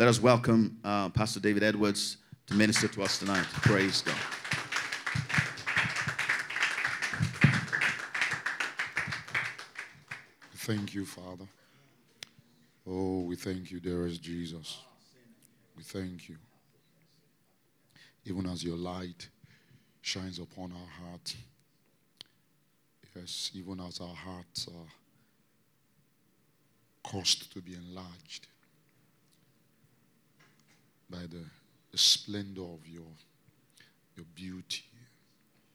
Let us welcome uh, Pastor David Edwards to minister to us tonight. Praise God. Thank you, Father. Oh, we thank you, dearest Jesus. We thank you. Even as your light shines upon our heart. Yes, even as our hearts are caused to be enlarged by the, the splendor of your, your beauty,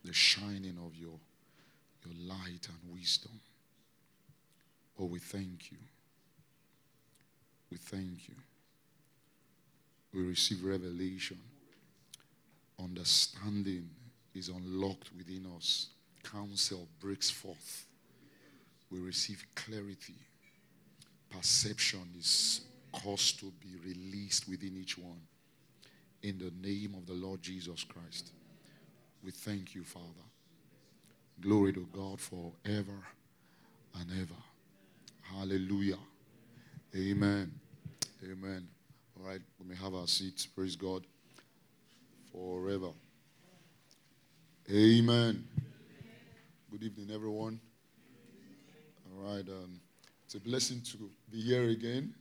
the shining of your, your light and wisdom. Oh, we thank you. We thank you. We receive revelation. Understanding is unlocked within us. Counsel breaks forth. We receive clarity. Perception is caused to be released within each one. In the name of the Lord Jesus Christ. We thank you, Father. Glory to God forever and ever. Hallelujah. Amen. Amen. All right, we may have our seats. Praise God. Forever. Amen. Good evening, everyone. All right. Um, it's a blessing to be here again.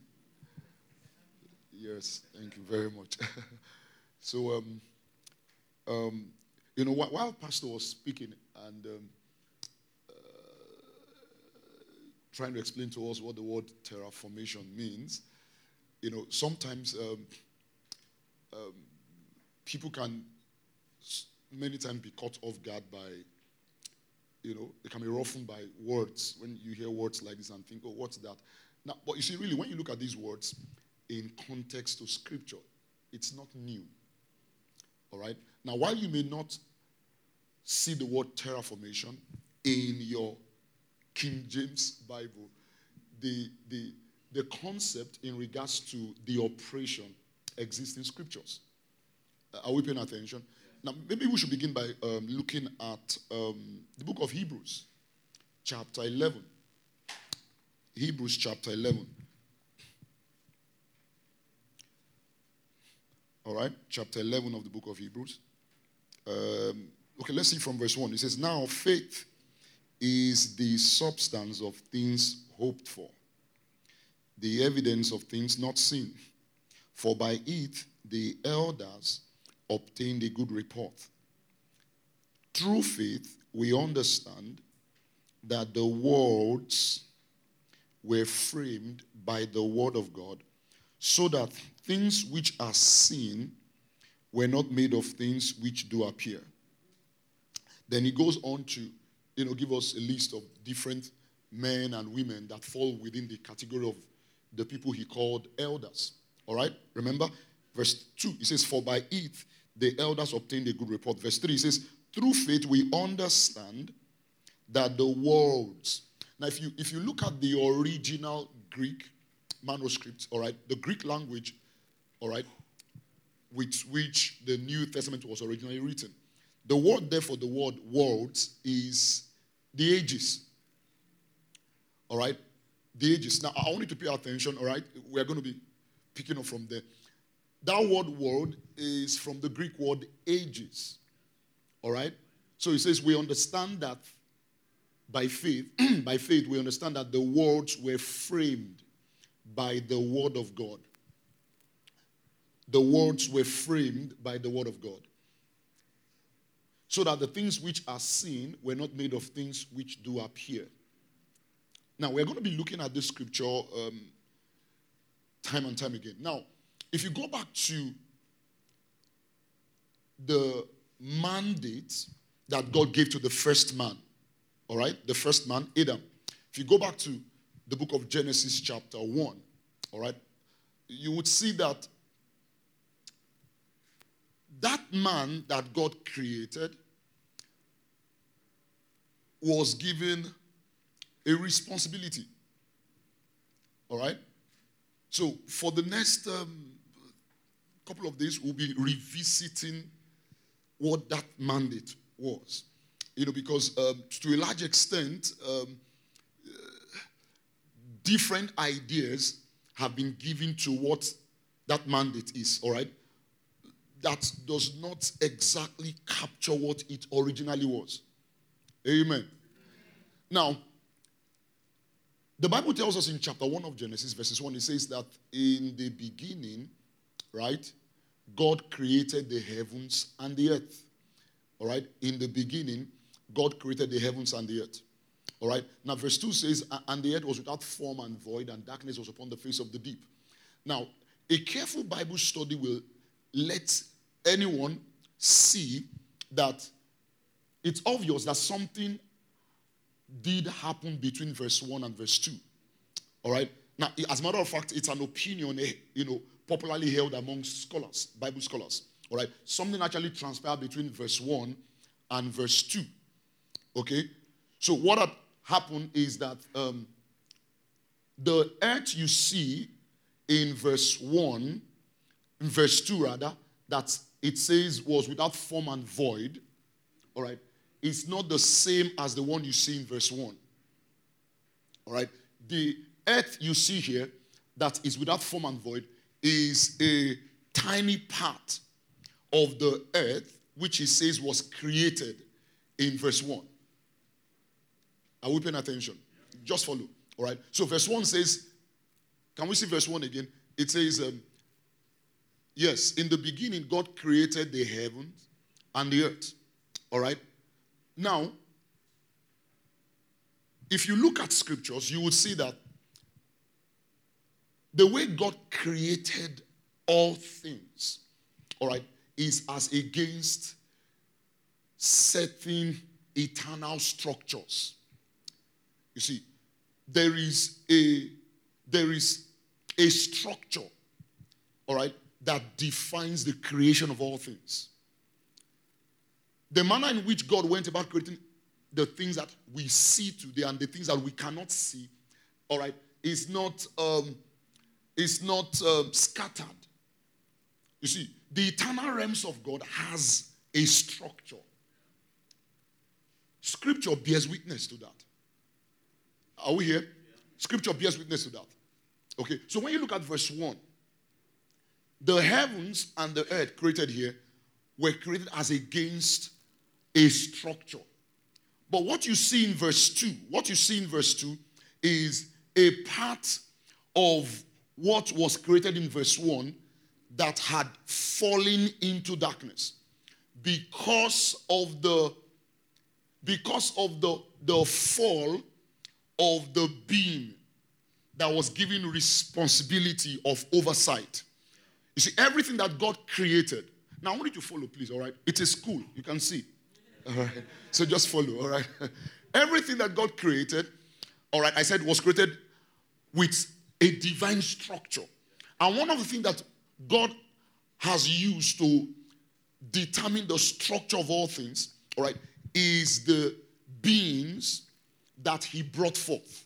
Yes, thank you very much. so, um, um, you know, while Pastor was speaking and um, trying to explain to us what the word terraformation means, you know, sometimes um, um, people can many times be caught off guard by, you know, they can be roughened by words when you hear words like this and think, oh, what's that? Now, but you see, really, when you look at these words in context to scripture, it's not new. All right? Now, while you may not see the word terraformation in your King James Bible, the, the, the concept in regards to the operation exists in scriptures. Are we paying attention? Now, maybe we should begin by um, looking at um, the book of Hebrews, chapter 11. Hebrews, chapter 11. All right, chapter 11 of the book of Hebrews. Um, okay, let's see from verse 1. It says, Now faith is the substance of things hoped for, the evidence of things not seen. For by it the elders obtained a good report. Through faith, we understand that the worlds were framed by the word of God, so that things which are seen were not made of things which do appear. Then he goes on to you know, give us a list of different men and women that fall within the category of the people he called elders. All right? Remember? Verse 2, he says, For by it the elders obtained a good report. Verse 3, he says, Through faith we understand that the worlds. Now, if you if you look at the original Greek manuscripts, all right, the Greek language, all right, with which the New Testament was originally written, the word there for the word worlds is the ages. All right? The ages. Now, I want you to pay attention, all right? We're going to be picking up from there. That word world is from the Greek word ages. All right? So it says we understand that by faith, by faith, we understand that the worlds were framed by the word of God. The worlds were framed by the word of God so that the things which are seen were not made of things which do appear. Now, we're going to be looking at this scripture um, time and time again. Now, if you go back to the mandate that God gave to the first man, all right, the first man, Adam. If you go back to the book of Genesis, chapter 1, all right, you would see that that man that God created was given a responsibility. All right? So, for the next um, couple of days, we'll be revisiting what that mandate was. You know, because um, to a large extent, um, different ideas have been given to what that mandate is, all right, that does not exactly capture what it originally was. Amen. Now, the Bible tells us in chapter 1 of Genesis, verses 1, it says that in the beginning, right, God created the heavens and the earth. All right, in the beginning, God created the heavens and the earth. All right, now verse 2 says, And the earth was without form and void, and darkness was upon the face of the deep. Now, a careful Bible study will let anyone see that it's obvious that something did happen between verse 1 and verse 2. All right? Now, as a matter of fact, it's an opinion, eh, you know, popularly held among scholars, Bible scholars. All right? Something actually transpired between verse 1 and verse 2. Okay? So, what had happened is that um, the earth you see in verse 1, in verse 2 rather, that it says was without form and void, all right, is not the same as the one you see in verse 1. All right? The earth you see here that is without form and void is a tiny part of the earth which he says was created in verse 1. Are we paying attention? Just follow. All right. So verse 1 says, can we see verse 1 again? It says, um, yes, in the beginning, God created the heavens and the earth. All right. Now, if you look at scriptures, you would see that the way God created all things, all right, is as against certain eternal structures. You see, there is a there is a structure, all right, that defines the creation of all things. The manner in which God went about creating the things that we see today and the things that we cannot see, all right, is not um, is not um, scattered. You see, the eternal realms of God has a structure. Scripture bears witness to that. Are we here? Scripture bears witness to that. Okay, so when you look at verse 1, the heavens and the earth created here were created as against a structure. But what you see in verse 2, what you see in verse 2 is a part of what was created in verse 1 that had fallen into darkness because of the because of the, the fall of the being that was given responsibility of oversight. You see, everything that God created. Now, I want you to follow, please, all right? It is cool. You can see. All right. So just follow, all right? Everything that God created, all right, I said was created with a divine structure. And one of the things that God has used to determine the structure of all things, all right, is the beings that He brought forth.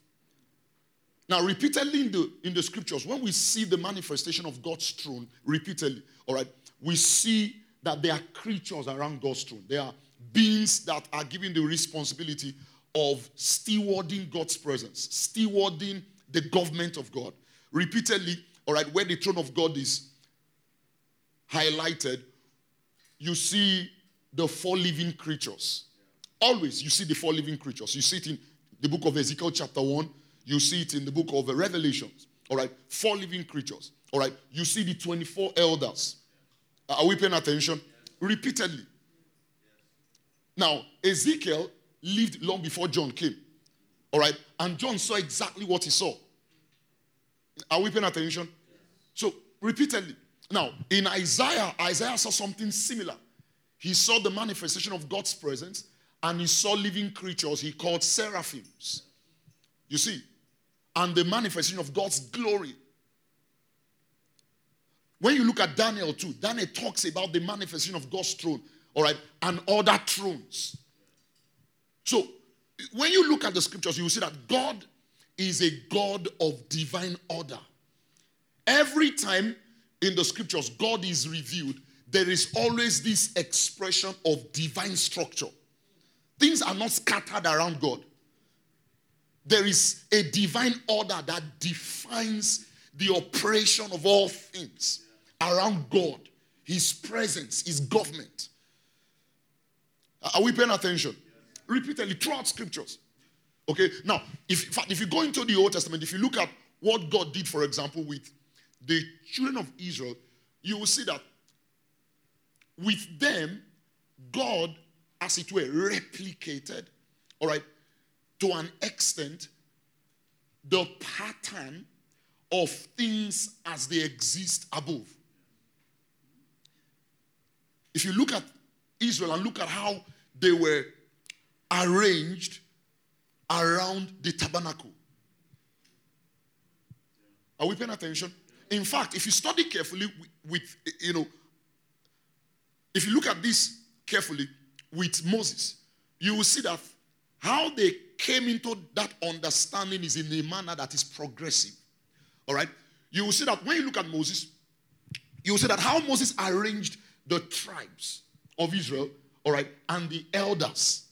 Now, repeatedly in the, in the scriptures, when we see the manifestation of God's throne, repeatedly, all right, we see that there are creatures around God's throne. There are beings that are given the responsibility of stewarding God's presence, stewarding the government of God. Repeatedly, all right, where the throne of God is highlighted, you see the four living creatures. Always, you see the four living creatures. You see it in the book of Ezekiel, chapter 1. You see it in the book of Revelations. All right, four living creatures. All right, you see the 24 elders. Are we paying attention? Repeatedly. Now, Ezekiel lived long before John came. All right, and John saw exactly what he saw. Are we paying attention? So, repeatedly. Now, in Isaiah, Isaiah saw something similar. He saw the manifestation of God's presence and he saw living creatures he called seraphims. You see, and the manifestation of God's glory. When you look at Daniel too, Daniel talks about the manifestation of God's throne, all right, and other thrones. So, when you look at the scriptures, you will see that God is a God of divine order. Every time in the scriptures God is revealed, there is always this expression of divine structure. Things are not scattered around God. There is a divine order that defines the operation of all things. around God, His presence, His government. Are we paying attention? Repeatedly throughout scriptures. Okay, now, if, if you go into the Old Testament, if you look at what God did, for example, with the children of Israel, you will see that with them, God, as it were, replicated, all right, to an extent, the pattern of things as they exist above. If you look at Israel and look at how they were arranged around the tabernacle, are we paying attention? In fact, if you study carefully with, you know, if you look at this carefully with Moses, you will see that how they came into that understanding is in a manner that is progressive. All right? You will see that when you look at Moses, you will see that how Moses arranged the tribes of Israel, all right, and the elders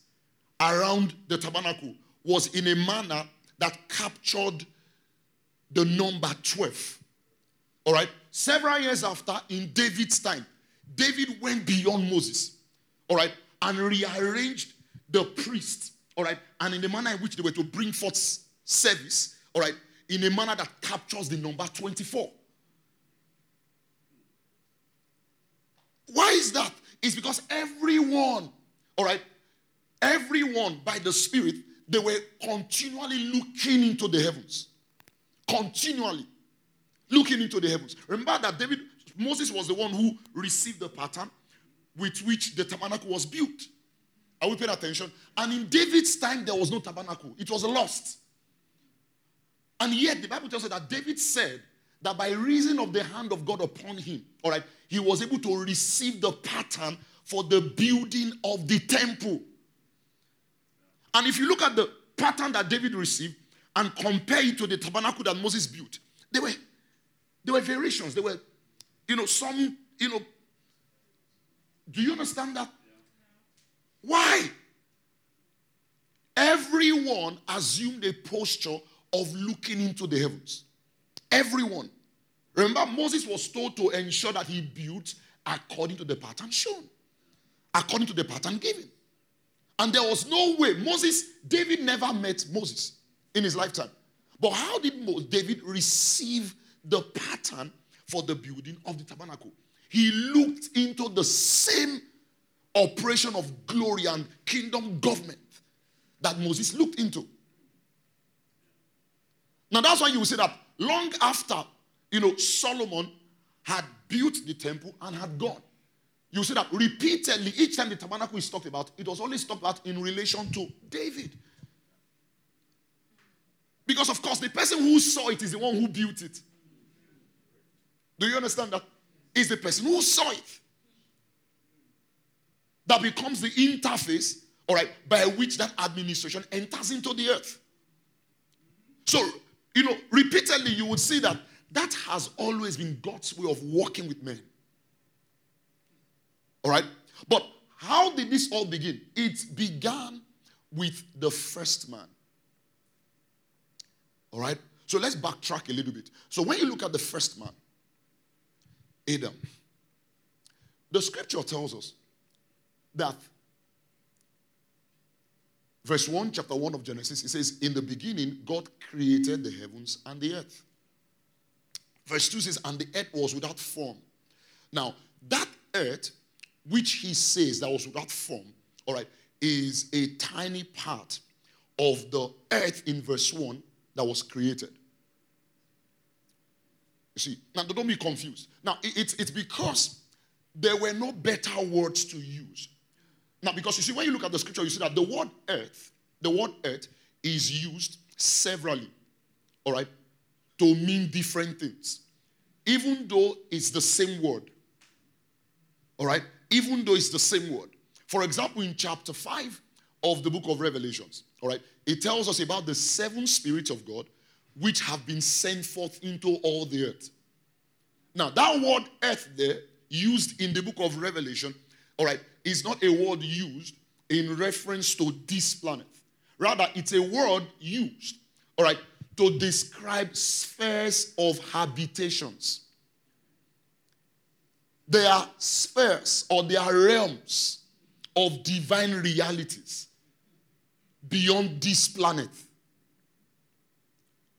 around the tabernacle was in a manner that captured the number 12. All right? Several years after, in David's time, David went beyond Moses, all right, and rearranged the priests, all right, and in the manner in which they were to bring forth service, all right, in a manner that captures the number 24. Why is that? It's because everyone, all right, everyone by the Spirit, they were continually looking into the heavens. Continually looking into the heavens. Remember that David, Moses was the one who received the pattern with which the tabernacle was built. Are we paying attention? And in David's time, there was no tabernacle, it was lost. And yet, the Bible tells us that David said that by reason of the hand of God upon him, all right, he was able to receive the pattern for the building of the temple. And if you look at the pattern that David received and compare it to the tabernacle that Moses built, there were, there were variations. There were, you know, some, you know. Do you understand that? Why? Everyone assumed a posture of looking into the heavens. Everyone. Remember, Moses was told to ensure that he built according to the pattern shown, according to the pattern given. And there was no way. Moses, David never met Moses in his lifetime. But how did David receive the pattern for the building of the tabernacle? He looked into the same operation of glory and kingdom government that Moses looked into. Now that's why you will see that long after, you know, Solomon had built the temple and had gone. You see that repeatedly, each time the tabernacle is talked about, it was always talked about in relation to David. Because, of course, the person who saw it is the one who built it. Do you understand that? Is the person who saw it that becomes the interface, all right, by which that administration enters into the earth. So, you know, repeatedly you would see that that has always been God's way of working with men. All right? But how did this all begin? It began with the first man. All right? So let's backtrack a little bit. So when you look at the first man, Adam, the scripture tells us that verse 1, chapter 1 of Genesis, it says, In the beginning, God created the heavens and the earth. Verse 2 says, And the earth was without form. Now, that earth, which he says that was without form, all right, is a tiny part of the earth in verse 1 that was created. You see, now don't be confused. Now, it's, it's because there were no better words to use. Now, because you see, when you look at the scripture, you see that the word earth, the word earth is used severally, all right, to mean different things. Even though it's the same word, all right, even though it's the same word. For example, in chapter 5 of the book of Revelations, all right, it tells us about the seven spirits of God which have been sent forth into all the earth. Now, that word earth there, used in the book of Revelation, all right, is not a word used in reference to this planet. Rather, it's a word used, all right, to describe spheres of habitations. They are spheres or they are realms of divine realities beyond this planet.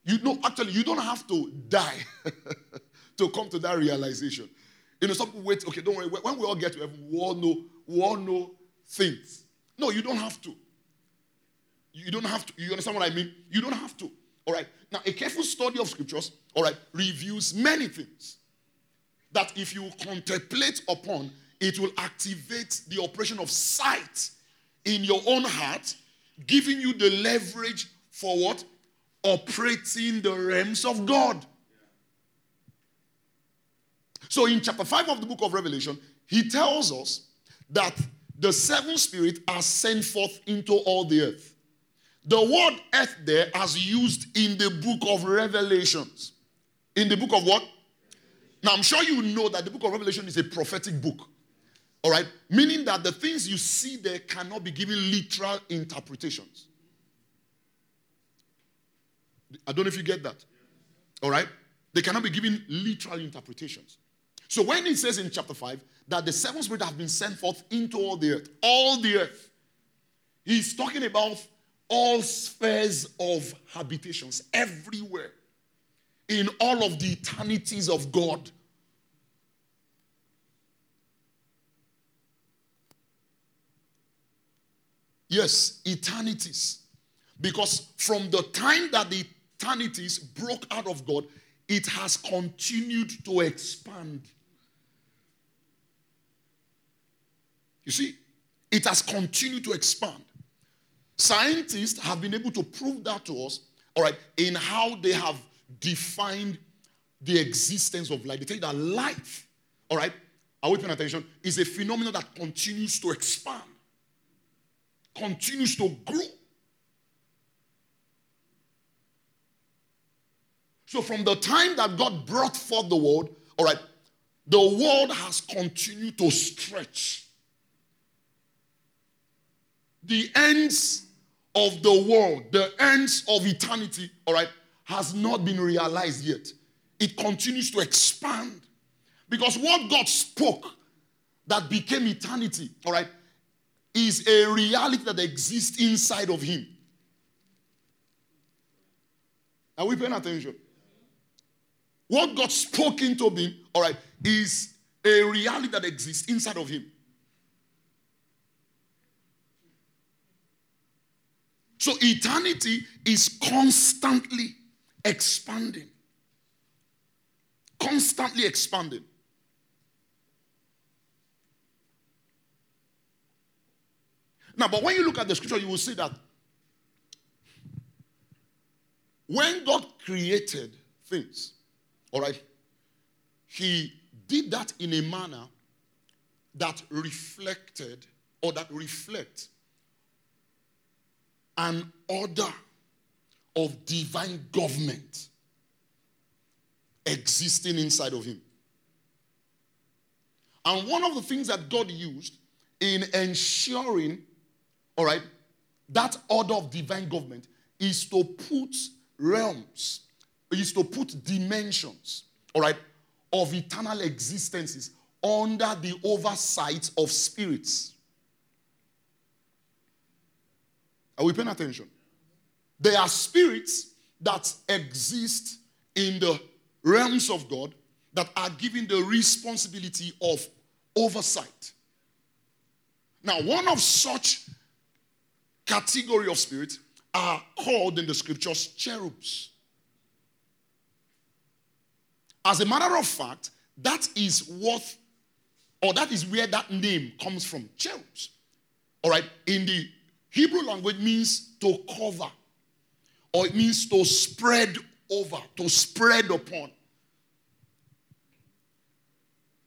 You know, actually, you don't have to die to come to that realization. You know, some people wait, okay, don't worry. When we all get to heaven, we all know, we all know things. No, you don't have to. You don't have to. You understand what I mean? You don't have to. All right. Now, a careful study of scriptures, all right, reveals many things that if you contemplate upon, it will activate the operation of sight in your own heart, giving you the leverage for what? Operating the realms of God. So, in chapter 5 of the book of Revelation, he tells us that the seven spirits are sent forth into all the earth. The word earth there as used in the book of Revelations. In the book of what? Now, I'm sure you know that the book of Revelation is a prophetic book. All right? Meaning that the things you see there cannot be given literal interpretations. I don't know if you get that. All right? They cannot be given literal interpretations. So when it says in chapter 5 that the seven spirits have been sent forth into all the earth, all the earth, he's talking about all spheres of habitations everywhere in all of the eternities of God. Yes, eternities. Because from the time that the eternities broke out of God, it has continued to expand. You see, it has continued to expand. Scientists have been able to prove that to us, all right, in how they have defined the existence of life. They tell you that life, all right, are we paying attention, is a phenomenon that continues to expand, continues to grow. So, from the time that God brought forth the world, all right, the world has continued to stretch. The ends of the world, the ends of eternity, all right, has not been realized yet. It continues to expand. Because what God spoke that became eternity, all right, is a reality that exists inside of Him. Are we paying attention? What God spoke into being, all right, is a reality that exists inside of Him. So eternity is constantly expanding. Constantly expanding. Now, but when you look at the scripture, you will see that when God created things, all right, He did that in a manner that reflected or that reflects an order of divine government existing inside of him. And one of the things that God used in ensuring, all right, that order of divine government is to put realms, is to put dimensions, all right, of eternal existences under the oversight of spirits. Are we paying attention? There are spirits that exist in the realms of God that are given the responsibility of oversight. Now, one of such category of spirits are called in the scriptures cherubs. As a matter of fact, that is what, or that is where that name comes from, cherubs. All right, in the Hebrew language means to cover, or it means to spread over, to spread upon.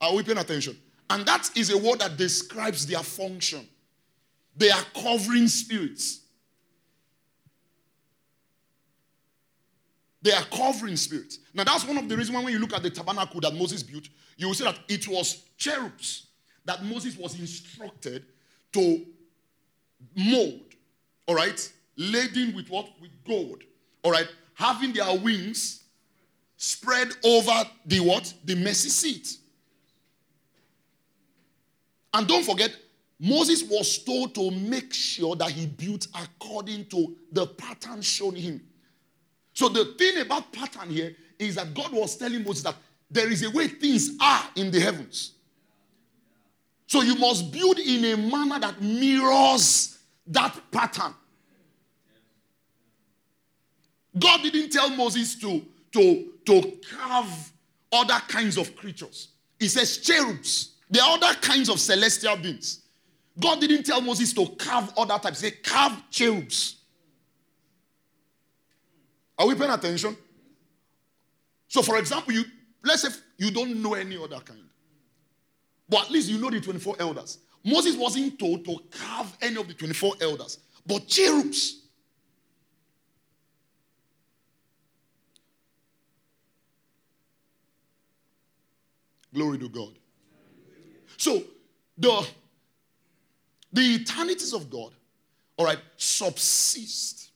Are we paying attention? And that is a word that describes their function. They are covering spirits. They are covering spirits. Now, that's one of the reasons why, when you look at the tabernacle that Moses built, you will see that it was cherubs that Moses was instructed to mold, all right, laden with what? With gold, all right, having their wings spread over the what? The mercy seat. And don't forget, Moses was told to make sure that he built according to the pattern shown him. So the thing about pattern here is that God was telling Moses that there is a way things are in the heavens. So you must build in a manner that mirrors that pattern. God didn't tell Moses to, to, to carve other kinds of creatures. He says cherubs. There are other kinds of celestial beings. God didn't tell Moses to carve other types. He said, carve cherubs. Are we paying attention? So, for example, you let's say you don't know any other kind. But at least you know the 24 elders. Moses wasn't told to carve any of the 24 elders, but cherubs. Glory to God. So the, the eternities of God, all right, subsist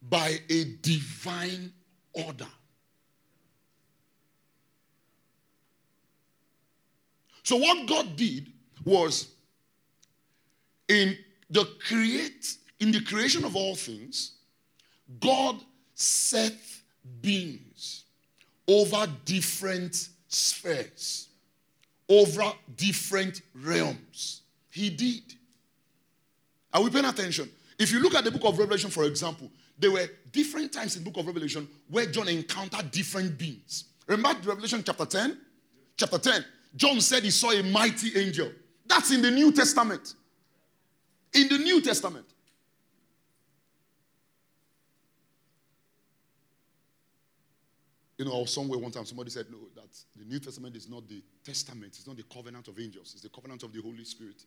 by a divine order. So what God did was in the create in the creation of all things, God set beings over different spheres, over different realms. He did. Are we paying attention? If you look at the book of Revelation, for example, there were different times in the book of Revelation where John encountered different beings. Remember Revelation chapter 10? Chapter 10. John said he saw a mighty angel. That's in the New Testament. In the New Testament. You know, somewhere one time somebody said, no, that the New Testament is not the testament, it's not the covenant of angels, it's the covenant of the Holy Spirit.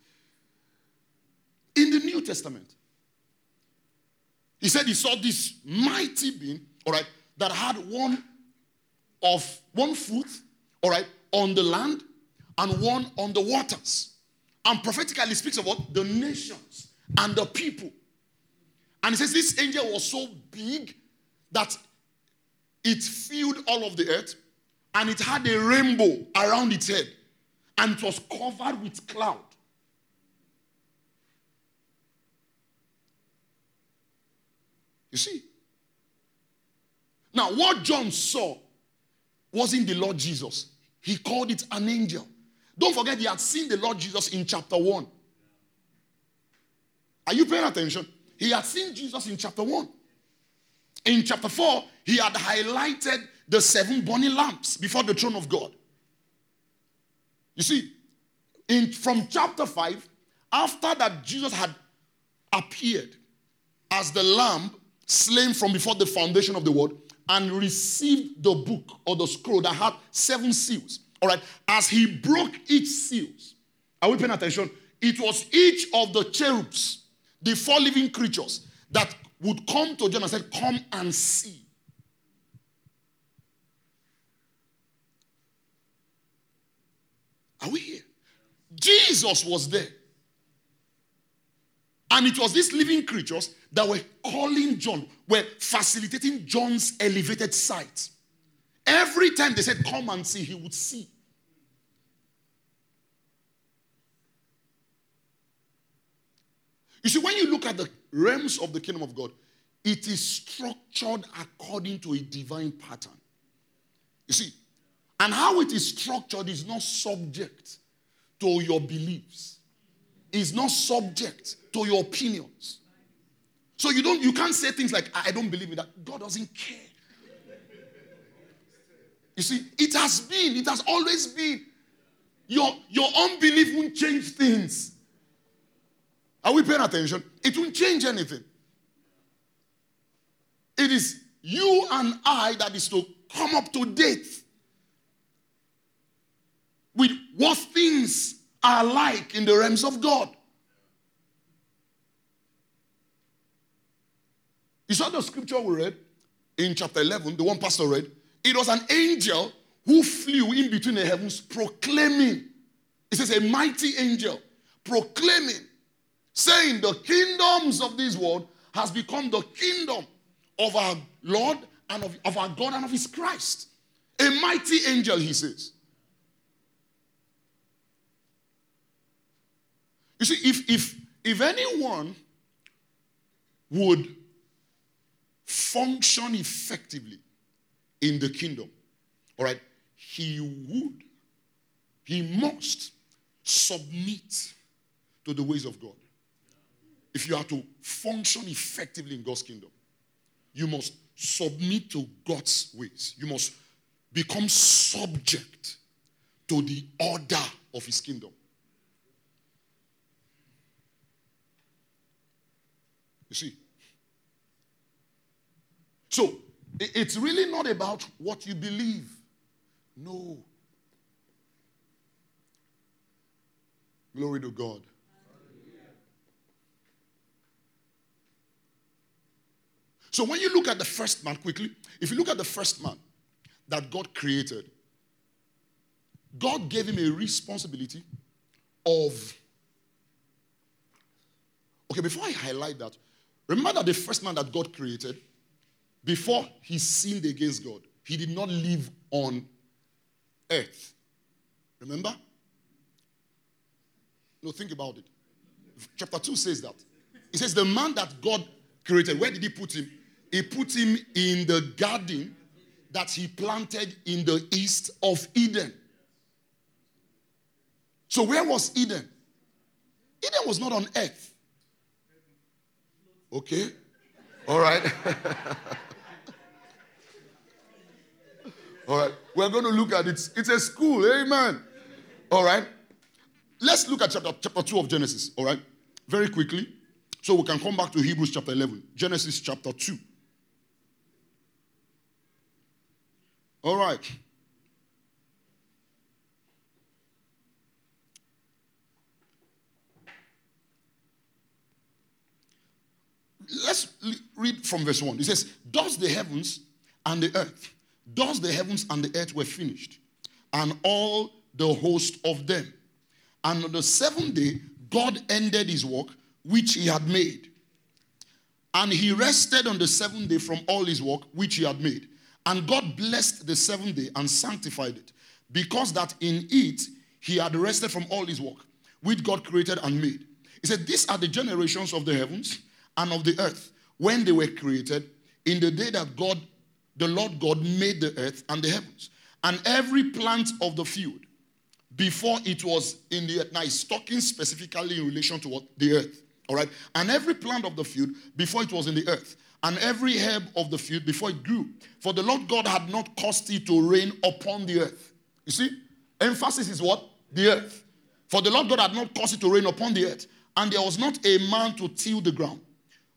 In the New Testament, he said he saw this mighty being, all right, that had one of one foot, all right, on the land and one on the waters. And prophetically speaks about the nations and the people. And he says this angel was so big that it filled all of the earth and it had a rainbow around its head and it was covered with cloud. You see? Now, what John saw wasn't the Lord Jesus, he called it an angel. Don't forget, he had seen the Lord Jesus in chapter 1. Are you paying attention? He had seen Jesus in chapter 1. In chapter 4, he had highlighted the seven burning lamps before the throne of God. You see, in, from chapter 5, after that Jesus had appeared as the lamb slain from before the foundation of the world and received the book or the scroll that had seven seals. All right, as he broke each seals, are we paying attention? It was each of the cherubs, the four living creatures, that would come to John and said, Come and see. Are we here? Jesus was there. And it was these living creatures that were calling John, were facilitating John's elevated sight. Every time they said, Come and see, he would see. You see, when you look at the realms of the kingdom of God, it is structured according to a divine pattern. You see, and how it is structured is not subject to your beliefs, is not subject to your opinions. So you don't you can't say things like I don't believe in that. God doesn't care. You see, it has been, it has always been. Your, your unbelief won't change things. Are we paying attention? It won't change anything. It is you and I that is to come up to date with what things are like in the realms of God. You saw the scripture we read in chapter 11, the one pastor read. It was an angel who flew in between the heavens proclaiming. It says, a mighty angel proclaiming, saying, The kingdoms of this world has become the kingdom of our Lord and of, of our God and of his Christ. A mighty angel, he says. You see, if if if anyone would function effectively in the kingdom, all right, he would, he must submit to the ways of God. If you are to function effectively in God's kingdom, you must submit to God's ways. You must become subject to the order of his kingdom. You see? So, it's really not about what you believe. No. Glory to God. So when you look at the first man quickly, if you look at the first man that God created, God gave him a responsibility of. Okay, before I highlight that, remember that the first man that God created, before he sinned against God, he did not live on earth. Remember? No, think about it. Chapter 2 says that. It says, The man that God created, where did he put him? He put him in the garden that he planted in the east of Eden. So, where was Eden? Eden was not on earth. Okay? All right. All right. We're going to look at it. It's a school. Amen. All right. Let's look at chapter, chapter 2 of Genesis. All right. Very quickly. So we can come back to Hebrews chapter 11. Genesis chapter 2. All right. Let's read from verse 1. It says, Does the heavens and the earth Thus the heavens and the earth were finished, and all the host of them. And on the seventh day, God ended his work which he had made. And he rested on the seventh day from all his work which he had made. And God blessed the seventh day and sanctified it, because that in it he had rested from all his work which God created and made. He said, These are the generations of the heavens and of the earth when they were created in the day that God the Lord God made the earth and the heavens, and every plant of the field before it was in the earth. Now, talking specifically in relation to what? The earth. All right? And every plant of the field before it was in the earth, and every herb of the field before it grew. For the Lord God had not caused it to rain upon the earth. You see? Emphasis is what? The earth. For the Lord God had not caused it to rain upon the earth, and there was not a man to till the ground.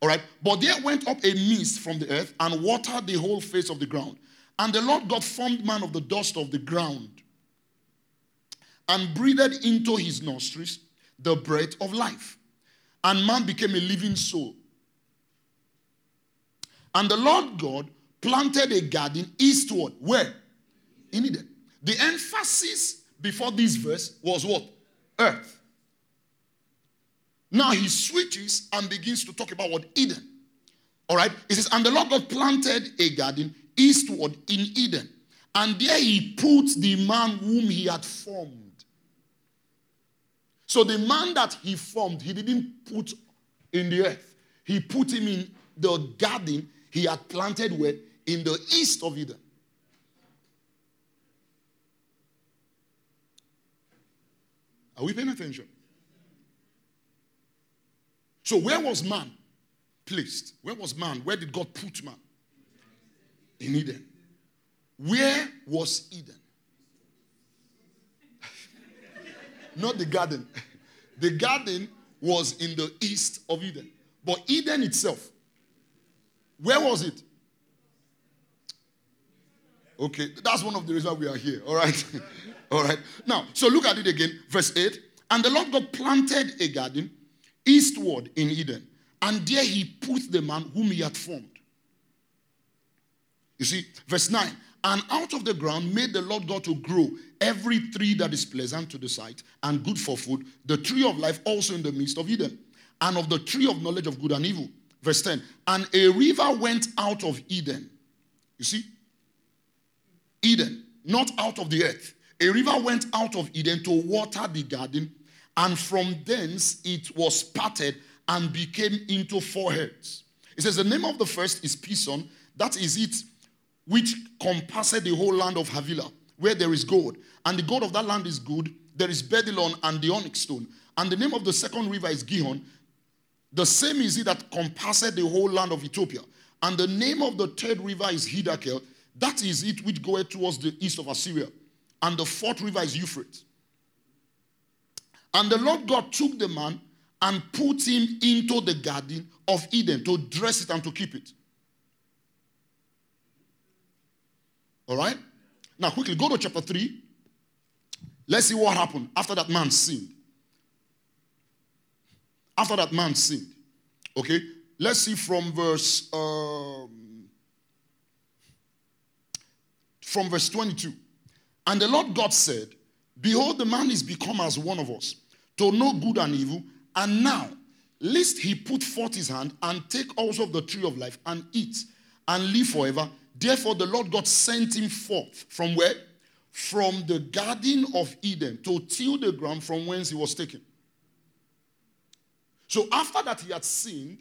All right. But there went up a mist from the earth and watered the whole face of the ground. And the Lord God formed man of the dust of the ground and breathed into his nostrils the breath of life. And man became a living soul. And the Lord God planted a garden eastward. Where? In Eden. The emphasis before this verse was what? Earth. Now he switches and begins to talk about what Eden. All right. He says, and the Lord God planted a garden eastward in Eden, and there he put the man whom he had formed. So the man that he formed, he didn't put in the earth. He put him in the garden he had planted where? In the east of Eden. Are we paying attention? So, where was man placed? Where was man? Where did God put man? In Eden. Where was Eden? Not the garden. The garden was in the east of Eden. But Eden itself, where was it? Okay, that's one of the reasons we are here. All right. All right. Now, so look at it again. Verse 8. And the Lord God planted a garden eastward in Eden. And there he put the man whom he had formed. You see, verse 9. And out of the ground made the Lord God to grow every tree that is pleasant to the sight and good for food, the tree of life also in the midst of Eden, and of the tree of knowledge of good and evil. Verse 10. And a river went out of Eden. You see? Eden, not out of the earth. A river went out of Eden to water the garden and from thence it was parted and became into four heads. It says, The name of the first is Pison, that is it which compasseth the whole land of Havilah, where there is gold. And the gold of that land is good. There is Bdellium and the onyx stone. And the name of the second river is Gihon. The same is it that compasseth the whole land of Ethiopia. And the name of the third river is Hiddekel. That is it which goeth towards the east of Assyria. And the fourth river is Euphrates. And the Lord God took the man and put him into the garden of Eden to dress it and to keep it. All right? Now, quickly go to chapter 3. Let's see what happened after that man sinned. After that man sinned. Okay? Let's see from verse um, from verse 22. And the Lord God said, Behold, the man is become as one of us, to know good and evil. And now, lest he put forth his hand and take also of the tree of life and eat and live forever. Therefore, the Lord God sent him forth from where? From the garden of Eden to till the ground from whence he was taken. So, after that he had sinned,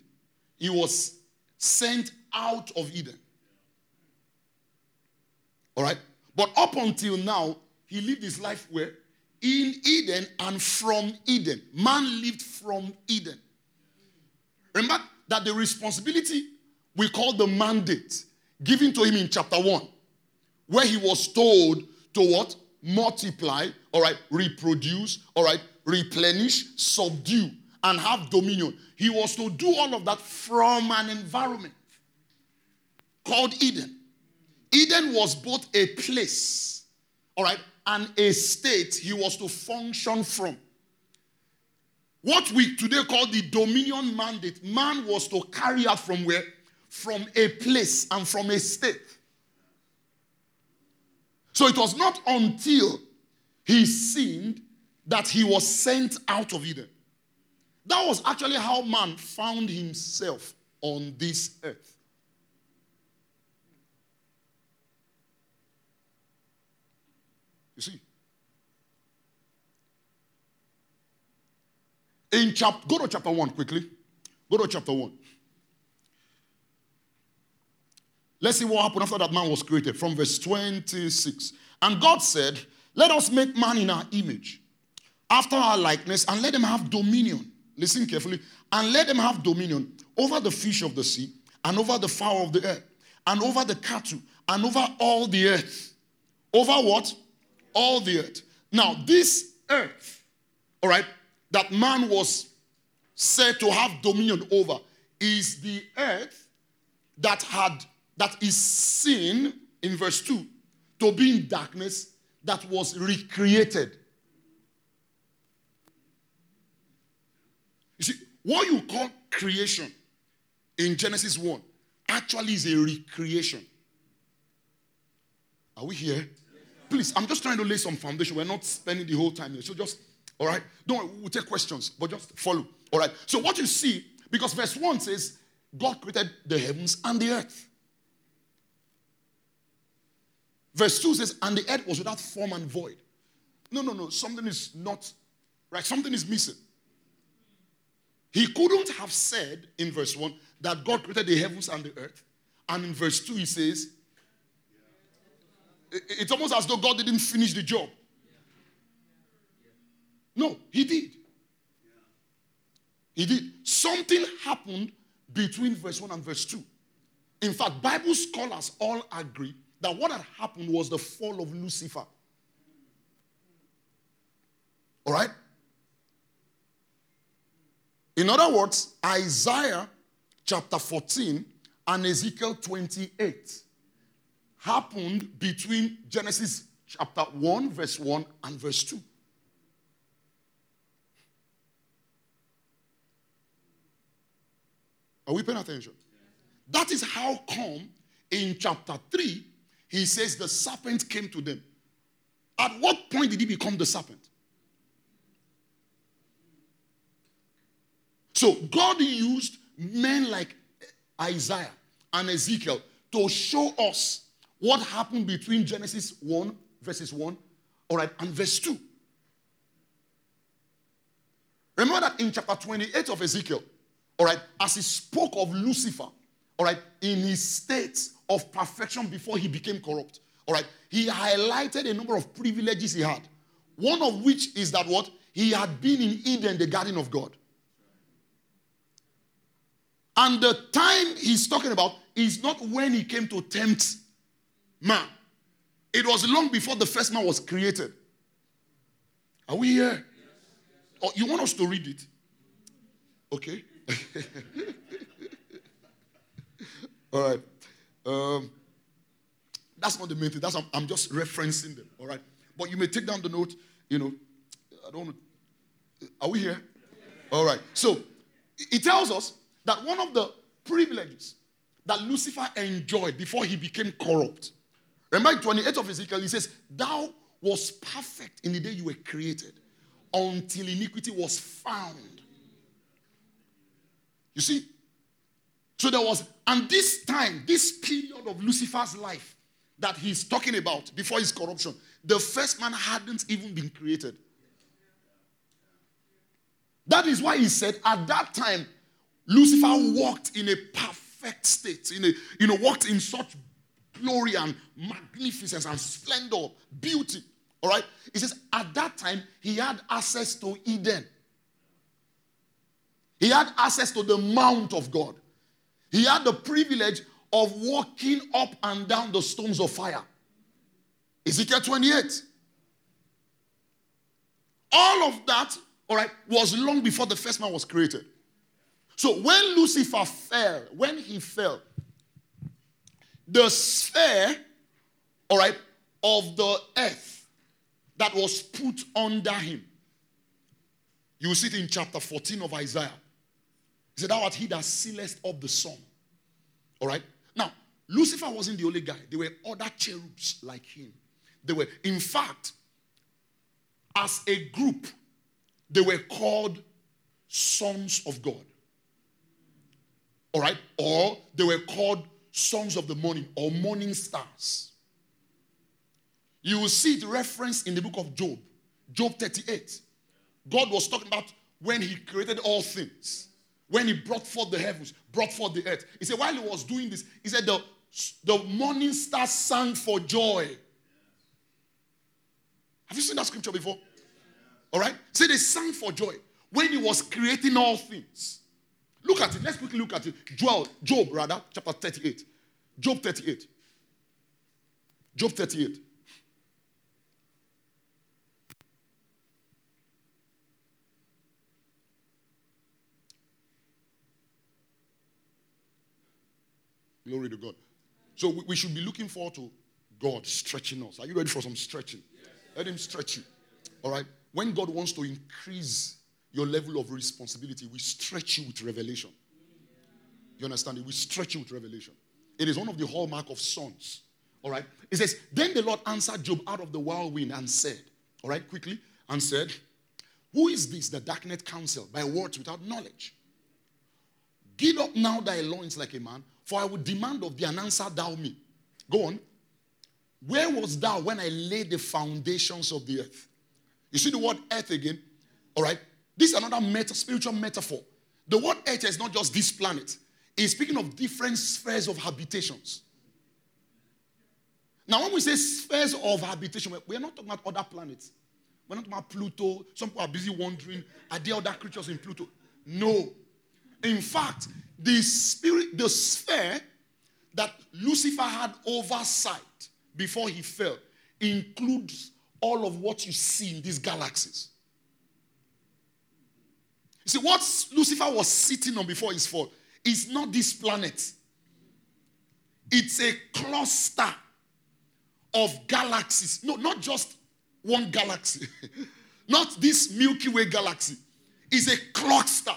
he was sent out of Eden. All right? But up until now, he lived his life where? In Eden and from Eden. Man lived from Eden. Remember that the responsibility we call the mandate given to him in chapter 1, where he was told to what? Multiply, all right, reproduce, all right, replenish, subdue, and have dominion. He was to do all of that from an environment called Eden. Eden was both a place, all right, and a state he was to function from. What we today call the dominion mandate, man was to carry out from where? From a place and from a state. So it was not until he sinned that he was sent out of Eden. That was actually how man found himself on this earth. You see? In chapter, go to chapter 1 quickly. Go to chapter 1. Let's see what happened after that man was created from verse 26. And God said, Let us make man in our image, after our likeness, and let them have dominion. Listen carefully. And let them have dominion over the fish of the sea, and over the fowl of the air, and over the cattle, and over all the earth. Over what? All the earth. Now, this earth, all right, that man was said to have dominion over is the earth that had that is seen in verse 2 to be in darkness that was recreated. You see, what you call creation in Genesis 1 actually is a recreation. Are we here? Please, I'm just trying to lay some foundation. We're not spending the whole time here. So just, all right, don't we'll take questions, but just follow. All right. So what you see, because verse 1 says, God created the heavens and the earth. Verse 2 says, and the earth was without form and void. No, no, no. Something is not right. Something is missing. He couldn't have said in verse 1 that God created the heavens and the earth. And in verse 2, he says, it's almost as though God didn't finish the job. No, He did. He did. Something happened between verse 1 and verse 2. In fact, Bible scholars all agree that what had happened was the fall of Lucifer. All right? In other words, Isaiah chapter 14 and Ezekiel 28 happened between Genesis chapter 1, verse 1, and verse 2. Are we paying attention? That is how come in chapter 3 he says the serpent came to them. At what point did he become the serpent? So God used men like Isaiah and Ezekiel to show us what happened between Genesis 1, verses 1, all right, and verse 2. Remember that in chapter 28 of Ezekiel, all right, as he spoke of Lucifer, all right, in his state of perfection before he became corrupt, all right, he highlighted a number of privileges he had. One of which is that what? He had been in Eden, the garden of God. And the time he's talking about is not when he came to tempt man. It was long before the first man was created. Are we here? Oh, you want us to read it? Okay. all right. Um, that's not the main thing. That's I'm, I'm just referencing them. All right. But you may take down the note. You know, I don't. Are we here? All right. So it tells us that one of the privileges that Lucifer enjoyed before he became corrupt. Remember, 28 of Ezekiel, he says, "Thou was perfect in the day you were created, until iniquity was found." You see, so there was, and this time, this period of Lucifer's life that he's talking about before his corruption, the first man hadn't even been created. That is why he said, at that time, Lucifer walked in a perfect state, in a, you know, walked in such glory and magnificence and splendor, beauty. All right? He says, at that time, he had access to Eden. He had access to the mount of God. He had the privilege of walking up and down the stones of fire. Ezekiel 28. All of that, all right, was long before the first man was created. So when Lucifer fell, when he fell, the sphere, all right, of the earth that was put under him. You see it in chapter 14 of Isaiah. He said, Thou art he that sealest up the sun. All right? Now, Lucifer wasn't the only guy. There were other cherubs like him. They were, in fact, as a group, they were called sons of God. All right? Or they were called sons of the morning or morning stars. You will see it referenced in the book of Job, Job 38. God was talking about when he created all things, when he brought forth the heavens, brought forth the earth. He said, while he was doing this, he said, the, the morning stars sang for joy. Have you seen that scripture before? All right? Say they sang for joy when he was creating all things. Look at it. Let's quickly look at it. Joel, Job, rather, chapter 38. Job 38. Job 38. Glory to God. So we should be looking forward to God stretching us. Are you ready for some stretching? Yes. Let Him stretch you. All right? When God wants to increase your level of responsibility, we stretch you with revelation. You understand it? We stretch you with revelation. It is one of the hallmark of sons. All right? It says, Then the Lord answered Job out of the whirlwind and said, All right, quickly, and said, Who is this that darkeneth counsel by words without knowledge? Give up now thy loins like a man, for I will demand of thee an answer thou me. Go on. Where was thou when I laid the foundations of the earth? You see the word earth again? All right. This is another meta, spiritual metaphor. The word earth is not just this planet. It's speaking of different spheres of habitations. Now, when we say spheres of habitation, we're not talking about other planets. We're not talking about Pluto. Some people are busy wondering, are there other creatures in Pluto? No. In fact, the spirit, the sphere that Lucifer had oversight before he fell includes all of what you see in these galaxies. See, what Lucifer was sitting on before his fall is not this planet, it's a cluster of galaxies. No, not just one galaxy, not this Milky Way galaxy. It's a cluster.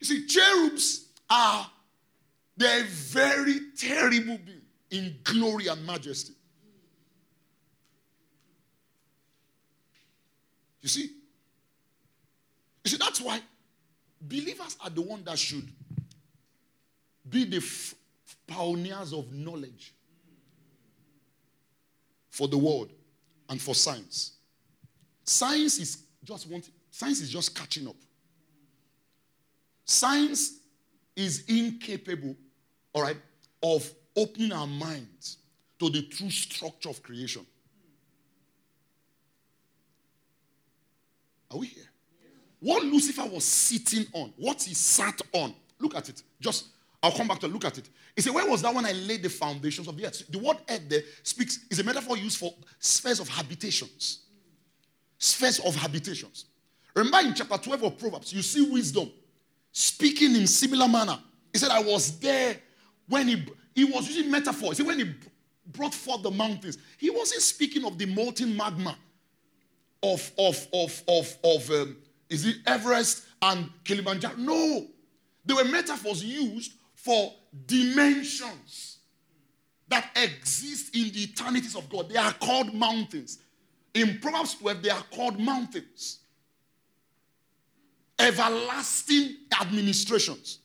You see, cherubs are they're very terrible being in glory and majesty. You see? You see, that's why believers are the one that should be the f- pioneers of knowledge for the world and for science. Science is just want science is just catching up. Science is incapable, all right, of opening our minds to the true structure of creation. Are we here? What Lucifer was sitting on, what he sat on, look at it. Just, I'll come back to look at it. He said, Where was that when I laid the foundations of the earth? The word earth there speaks, is a metaphor used for spheres of habitations. Spheres of habitations. Remember in chapter 12 of Proverbs, you see wisdom speaking in similar manner. He said, I was there when he, he was using metaphor. He said, when he brought forth the mountains, he wasn't speaking of the molten magma of, of, of, of, of um, is it Everest and Kilimanjaro? No. They were metaphors used for dimensions that exist in the eternities of God. They are called mountains. In Proverbs 12, they are called mountains. Everlasting administrations.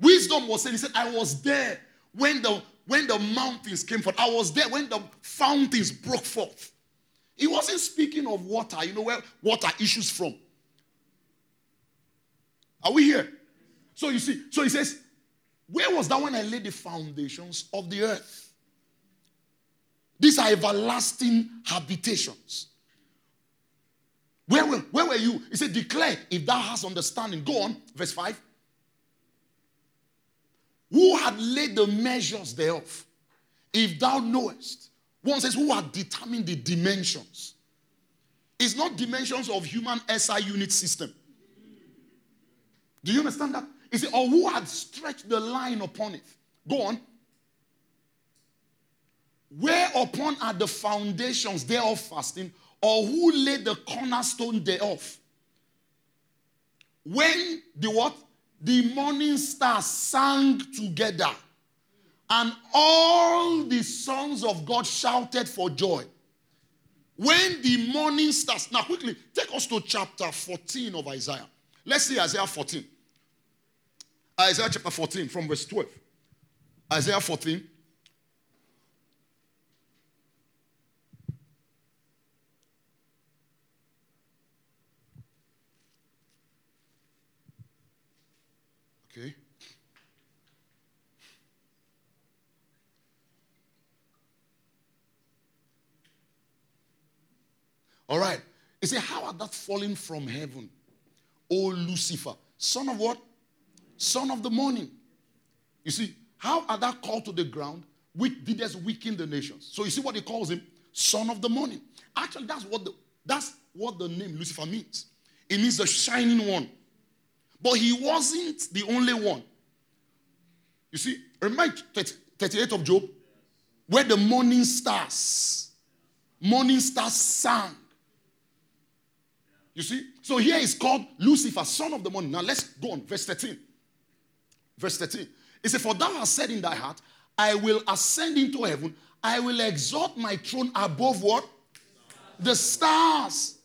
Wisdom was saying, he said, I was there when the when the mountains came forth. I was there when the fountains broke forth. He wasn't speaking of water, you know where water issues from. Are we here? So you see, so he says, Where was that when I laid the foundations of the earth? These are everlasting habitations. Where were, where were you? He said, Declare if thou hast understanding. Go on, verse 5. Who had laid the measures thereof? If thou knowest. One says, Who had determined the dimensions? It's not dimensions of human SI unit system. Do you understand that? He said, Or who had stretched the line upon it? Go on. Whereupon are the foundations thereof fasting, or who laid the cornerstone thereof? When the what? the morning stars sang together, and all the sons of God shouted for joy. When the morning stars, now quickly, take us to chapter 14 of Isaiah. Let's see Isaiah 14. Isaiah chapter 14 from verse 12. Isaiah 14. Okay. All right. He said, How art thou fallen from heaven, O Lucifer? Son of what? Son of the morning. You see, how are that called to the ground? Which didst weaken the nations. So you see what he calls him? Son of the morning. Actually, that's what the that's what the name Lucifer means. It means the shining one. But he wasn't the only one. You see, remember 38 of Job? Where the morning stars, morning stars sang. You see? So here is called Lucifer, son of the morning. Now let's go on. Verse 13. Verse 13. It says, For thou hast said in thy heart, I will ascend into heaven, I will exalt my throne above what? The stars.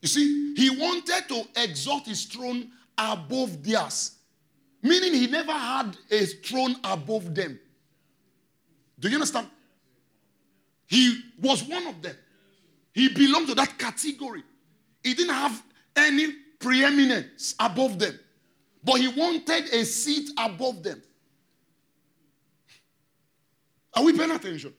You see, he wanted to exalt his throne above theirs, meaning he never had a throne above them. Do you understand? He was one of them. He belonged to that category. He didn't have any preeminence above them, but he wanted a seat above them. Are we paying attention?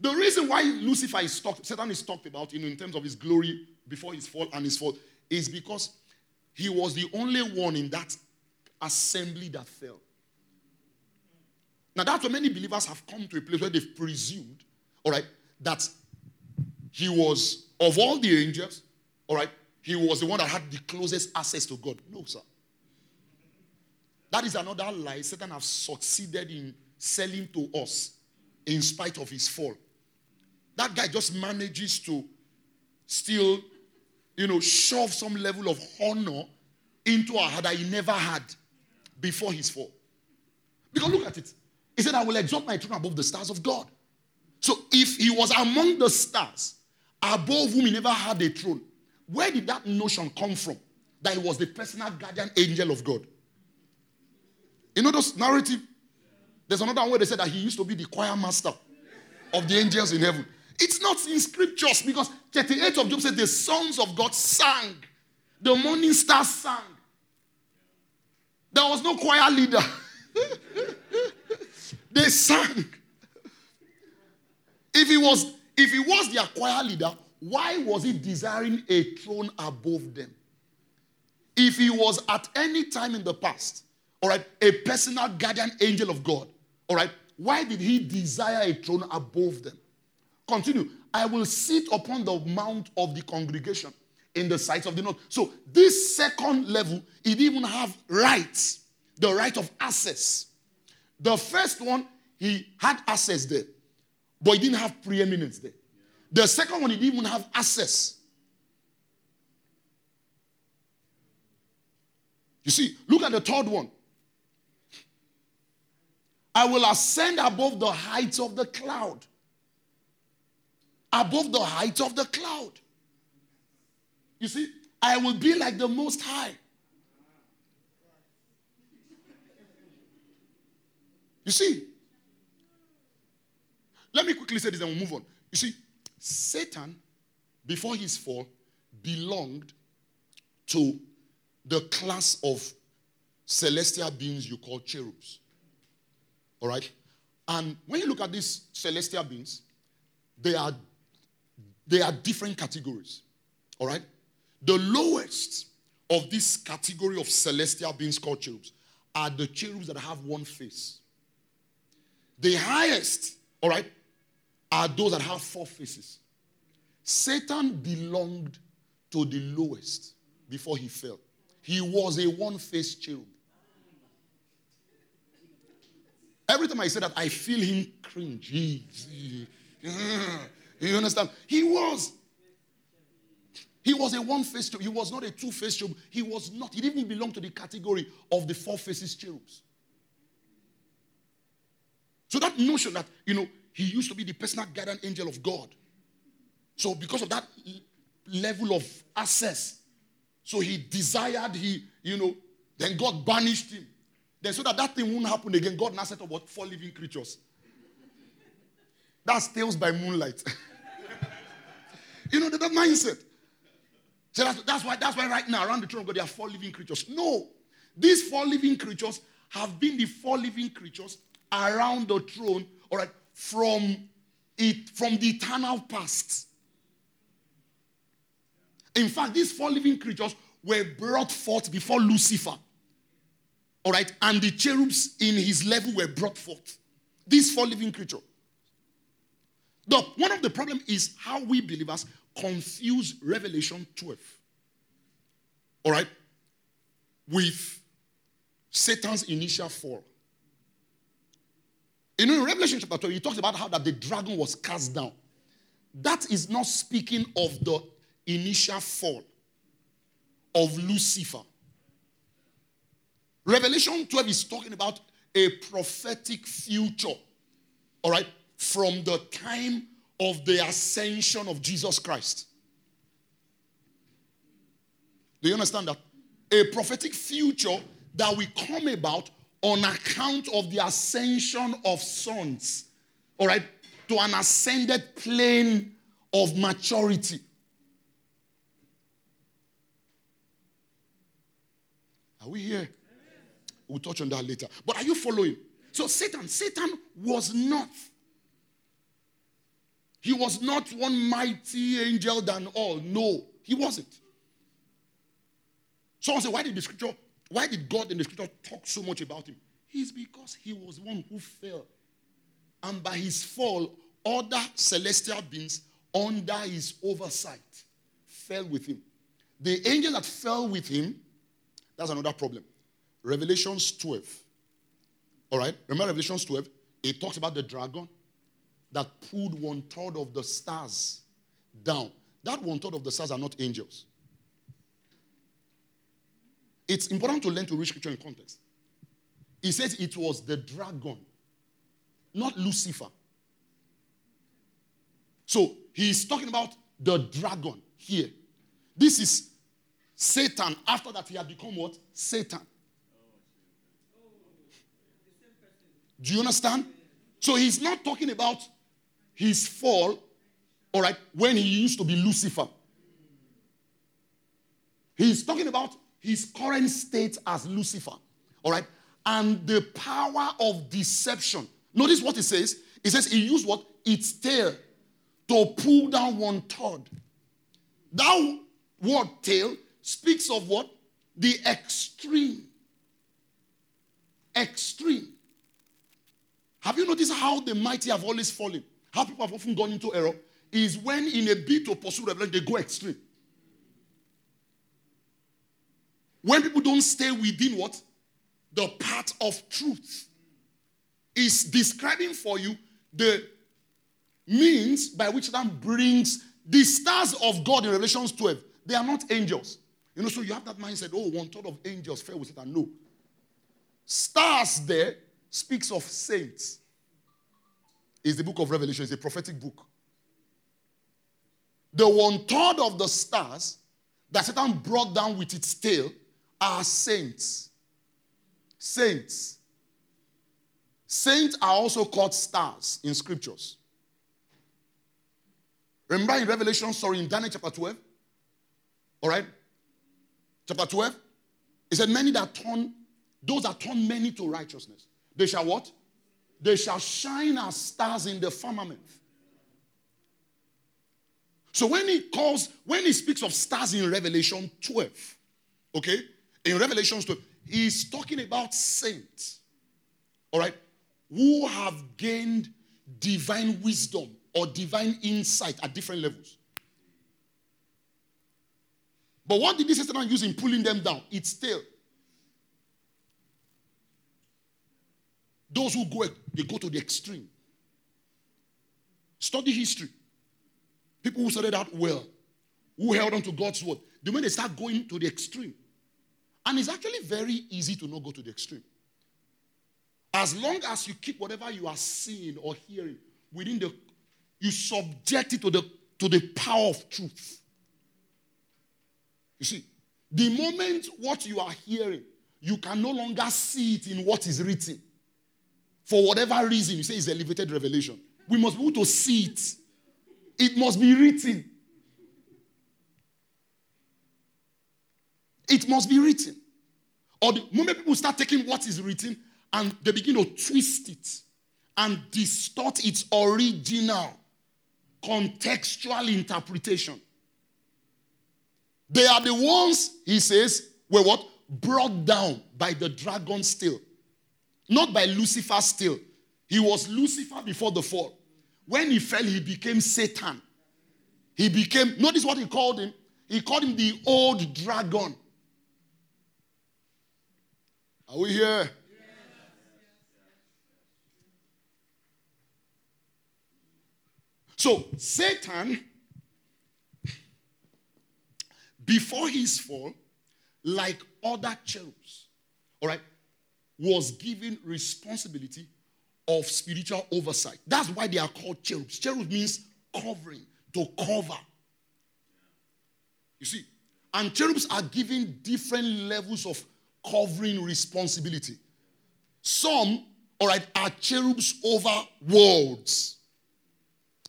The reason why Lucifer is talked, Satan is talked about you know, in terms of his glory before his fall and his fall is because he was the only one in that assembly that fell. Now, that's why many believers have come to a place where they've presumed, all right, that he was, of all the angels, all right, he was the one that had the closest access to God. No, sir. That is another lie Satan has succeeded in selling to us in spite of his fall. That guy just manages to still you know, shove some level of honor into our heart that he never had before his fall. Because look at it. He said, I will exalt my throne above the stars of God. So if he was among the stars, above whom he never had a throne, where did that notion come from? That he was the personal guardian angel of God. You know those narrative? There's another one where they said that he used to be the choir master of the angels in heaven. It's not in scriptures because 38 of Job says the sons of God sang. The morning stars sang. There was no choir leader. they sang. If he was if he was their choir leader, why was he desiring a throne above them? If he was at any time in the past, all right, a personal guardian angel of God, all right, why did he desire a throne above them? Continue. I will sit upon the mount of the congregation in the sight of the north. So this second level, it even have rights, the right of access. The first one, he had access there, but he didn't have preeminence there. The second one, he didn't even have access. You see, look at the third one. I will ascend above the heights of the cloud. Above the heights of the cloud. You see, I will be like the Most High. You see, let me quickly say this and we'll move on. You see, Satan, before his fall, belonged to the class of celestial beings you call cherubs. All right? And when you look at these celestial beings, they are, they are different categories. All right? The lowest of this category of celestial beings called cherubs are the cherubs that have one face. The highest, all right, are those that have four faces. Satan belonged to the lowest before he fell. He was a one faced cherub. Every time I say that, I feel him cringe. you understand? He was. He was a one faced cherub. He was not a two faced cherub. He was not. He didn't even belong to the category of the four faces cherubs. So that notion that, you know, he used to be the personal guardian angel of God. So because of that level of access, so he desired, he, you know, then God banished him. Then so that that thing won't happen again, God now set up what? Four living creatures. That's tales by moonlight. you know, that, that mindset. So that's, that's, why, that's why right now around the throne of God there are four living creatures. No. These four living creatures have been the four living creatures around the throne, all right, from it from the eternal past. In fact, these four living creatures were brought forth before Lucifer. All right, and the cherubs in his level were brought forth. These four living creatures. The, one of the problems is how we believers confuse Revelation 12. All right, with Satan's initial fall. You know, in Revelation chapter 12, he talks about how that the dragon was cast down. That is not speaking of the initial fall of Lucifer. Revelation 12 is talking about a prophetic future, all right, from the time of the ascension of Jesus Christ. Do you understand that? A prophetic future that will come about on account of the ascension of sons, all right, to an ascended plane of maturity. Are we here? We'll touch on that later. But are you following? So Satan, Satan was not. He was not one mighty angel than all. No, he wasn't. Someone said, why did the scripture, why did God in the scripture talk so much about him? It's because he was one who fell. And by his fall, other celestial beings under his oversight fell with him. The angel that fell with him that's another problem. Revelations 12. All right? Remember Revelations 12? It talks about the dragon that pulled one third of the stars down. That one third of the stars are not angels. It's important to learn to read scripture in context. He says it was the dragon, not Lucifer. So he's talking about the dragon here. This is Satan, after that, he had become what? Satan. Do you understand? So he's not talking about his fall all right, when he used to be Lucifer. He's talking about his current state as Lucifer, all right, and the power of deception. Notice what he says. He says he used what? Its tail to pull down one third. That word tail speaks of what? The extreme. Extreme. Have you noticed how the mighty have always fallen? How people have often gone into error? Is when in a bid to pursue revelation, they go extreme. When people don't stay within what? The path of truth. Is describing for you the means by which that brings the stars of God in Revelations 12. They are not angels. You know, so you have that mindset, oh, one third of angels fell with Satan. No. Stars there speaks of saints. Is the book of Revelation, it's a prophetic book. The one third of the stars that Satan brought down with its tail are saints. Saints. Saints are also called stars in scriptures. Remember in Revelation, sorry, in Daniel chapter 12? All right? Chapter 12? It said, Many that turn, those that turn many to righteousness, they shall what? They shall shine as stars in the firmament. So when he calls, when he speaks of stars in Revelation 12, okay, in Revelation 12, he's talking about saints, all right, who have gained divine wisdom or divine insight at different levels. But what did this Satan use in pulling them down? It's still. Those who go, they go to the extreme. Study history. People who studied out well, who held on to God's word, the moment they start going to the extreme. And it's actually very easy to not go to the extreme. As long as you keep whatever you are seeing or hearing within the, you subject it to the, to the power of truth. You see, the moment what you are hearing, you can no longer see it in what is written. For whatever reason, you say it's elevated revelation. We must be able to see it. It must be written. It must be written. Or the moment people start taking what is written and they begin to twist it and distort its original contextual interpretation. They are the ones, he says, were what? Brought down by the dragon still. Not by Lucifer still. He was Lucifer before the fall. When he fell, he became Satan. He became, notice what he called him. He called him the old dragon. Are we here? So, Satan, before his fall, like other cherubs, all right, was given responsibility of spiritual oversight. That's why they are called cherubs. Cherubs means covering, to cover. You see, and cherubs are given different levels of covering responsibility. Some, all right, are cherubs over worlds.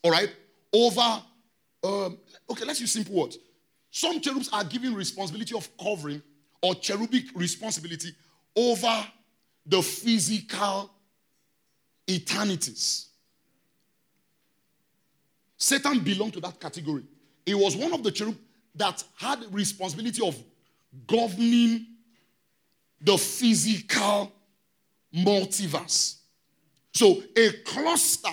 All right, over, um, okay, let's use simple words. Some cherubs are given responsibility of covering or cherubic responsibility over the physical eternities. Satan belonged to that category. He was one of the cherub that had responsibility of governing the physical multiverse. So a cluster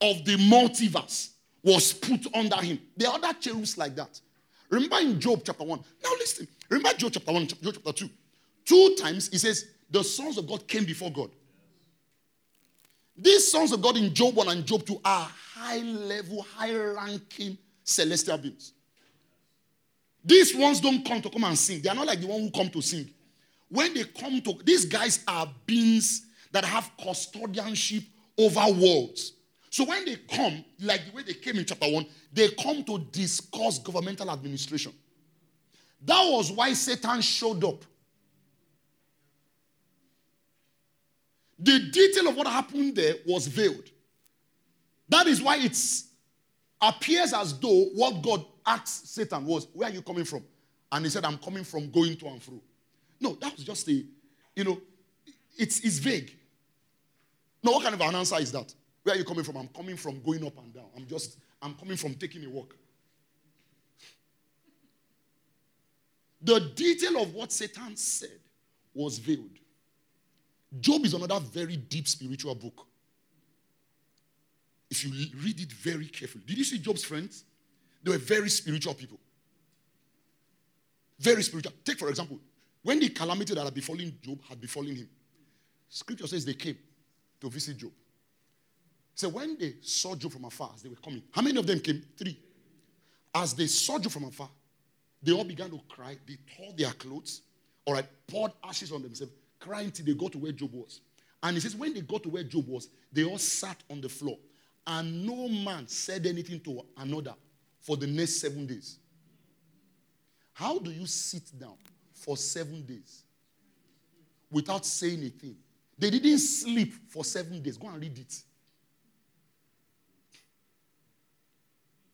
of the multiverse was put under him. There are other cherubs like that. Remember in Job chapter 1. Now listen. Remember Job chapter 1, Job chapter 2. Two times he says, the sons of God came before God. These sons of God in Job 1 and Job 2 are high level, high ranking celestial beings. These ones don't come to come and sing. They are not like the one who come to sing. When they come to, these guys are beings that have custodianship over worlds. So when they come, like the way they came in chapter 1, they come to discuss governmental administration. That was why Satan showed up. The detail of what happened there was veiled. That is why it appears as though what God asked Satan was, Where are you coming from? And he said, I'm coming from going to and fro. No, that was just a, you know, it's, it's vague. No, what kind of an answer is that? Where are you coming from? I'm coming from going up and down. I'm just, I'm coming from taking a walk. The detail of what Satan said was veiled. Job is another very deep spiritual book. If you read it very carefully, did you see Job's friends? They were very spiritual people. Very spiritual. Take, for example, when the calamity that had befallen Job had befallen him, scripture says they came to visit Job. So when they saw Job from afar, as they were coming, how many of them came? Three. As they saw Job from afar, they all began to cry. They tore their clothes, all right, poured ashes on themselves, crying till they got to where Job was. And he says, when they got to where Job was, they all sat on the floor. And no man said anything to another for the next seven days. How do you sit down for seven days without saying a thing? They didn't sleep for seven days. Go and read it.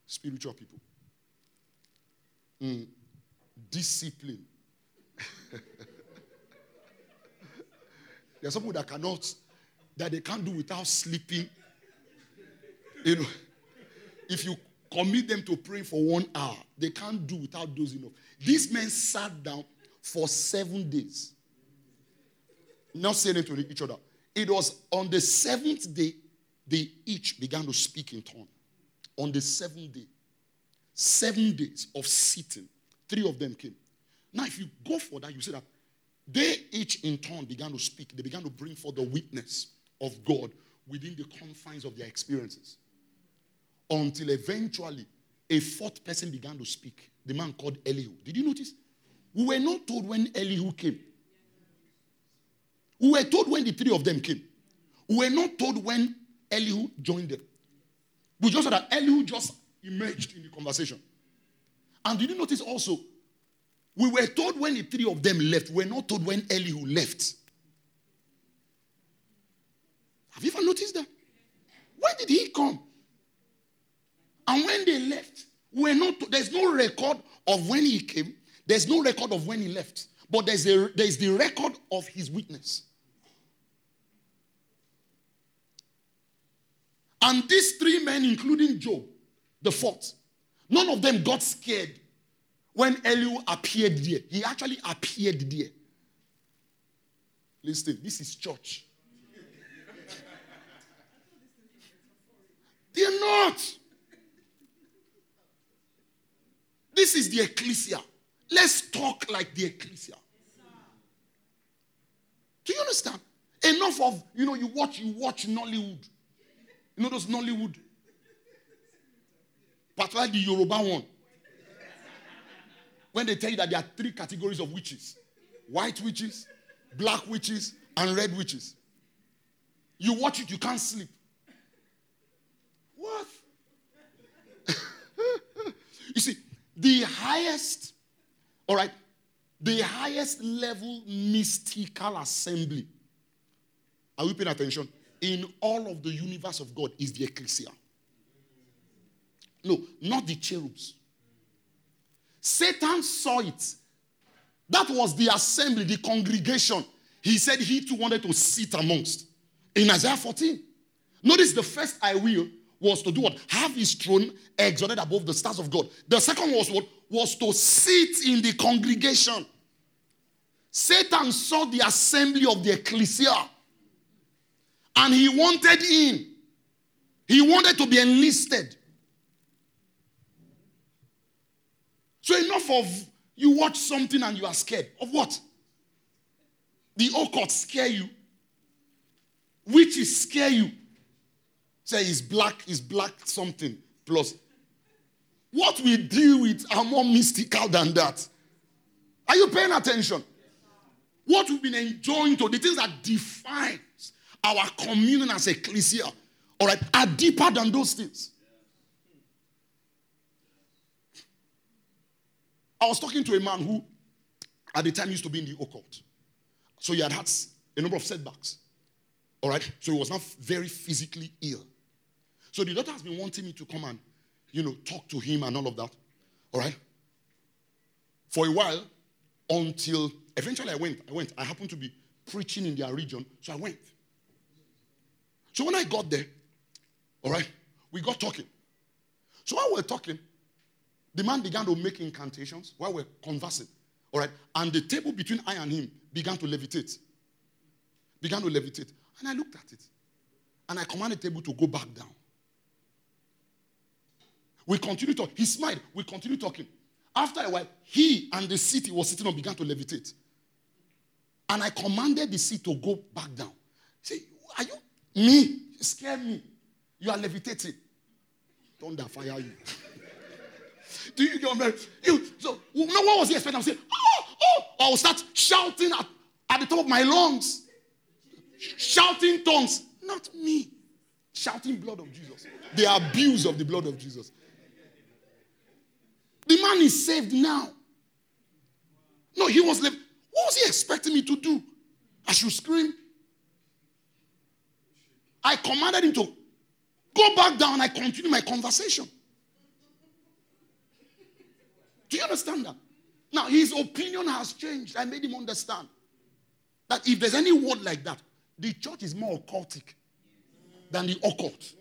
Spiritual people. Mm. Discipline. there are some people that cannot, that they can't do without sleeping. You know, if you commit them to praying for one hour, they can't do without dozing off. These men sat down for seven days. Not saying to each other. It was on the seventh day they each began to speak in tongue. On the seventh day, seven days of sitting, three of them came. Now, if you go for that, you see that they each in turn began to speak. They began to bring forth the witness of God within the confines of their experiences. Until eventually a fourth person began to speak. The man called Elihu. Did you notice? We were not told when Elihu came. We were told when the three of them came. We were not told when Elihu joined them. We just saw that Elihu just emerged in the conversation. And did you notice also? We were told when the three of them left. We were not told when Elihu left. Have you ever noticed that? When did he come? And when they left, we're not, there's no record of when he came, there's no record of when he left, but there's, a, there's the record of his witness. And these three men, including Job, the fourth, none of them got scared when Elihu appeared there. He actually appeared there. Listen, this is church. They're not. This is the ecclesia. Let's talk like the ecclesia. Do you understand? Enough of, you know, you watch, you watch Nollywood. You know those Nollywood? Particularly like the Yoruba one. When they tell you that there are three categories of witches white witches, black witches, and red witches. You watch it, you can't sleep. What? you see, the highest, all right, the highest level mystical assembly. Are we paying attention? In all of the universe of God is the ecclesia. No, not the cherubs. Satan saw it. That was the assembly, the congregation. He said he too wanted to sit amongst. In Isaiah 14. Notice the first I will was to do what? Have his throne exalted above the stars of God. The second was what? Was to sit in the congregation. Satan saw the assembly of the ecclesia and he wanted in. He wanted to be enlisted. So, enough of you watch something and you are scared. Of what? The occult scare you, witches scare you. Say it's black, it's black something plus. What we deal with are more mystical than that. Are you paying attention? What we've been enjoying to the things that defines our communion as ecclesia, all right, are deeper than those things. I was talking to a man who, at the time, used to be in the occult. So he had had a number of setbacks. All right? So he was not very physically ill. So the doctor has been wanting me to come and you know, talk to him and all of that. All right? For a while, until eventually I went. I went. I happened to be preaching in their region, so I went. So when I got there, all right, we got talking. So while we are talking, the man began to make incantations while we we're conversing. All right, and the table between I and him began to levitate. Began to levitate. And I looked at it. And I commanded the table to go back down. We continued talking. He smiled. We continued talking. After a while, he and the seat he was sitting on began to levitate. And I commanded the seat to go back down. Say, are you me? Scare me. You are levitating. Thunder fire you. Do you get me? You, so, no, what was he expecting? I'm saying, oh, oh. I will start shouting at, at the top of my lungs. Shouting tongues. Not me. Shouting blood of Jesus. The abuse of the blood of Jesus. The man is saved now. No, he was left. What was he expecting me to do? I should scream. I commanded him to go back down. I continue my conversation. Do you understand that? Now, his opinion has changed. I made him understand that if there's any word like that, the church is more occultic than the occult.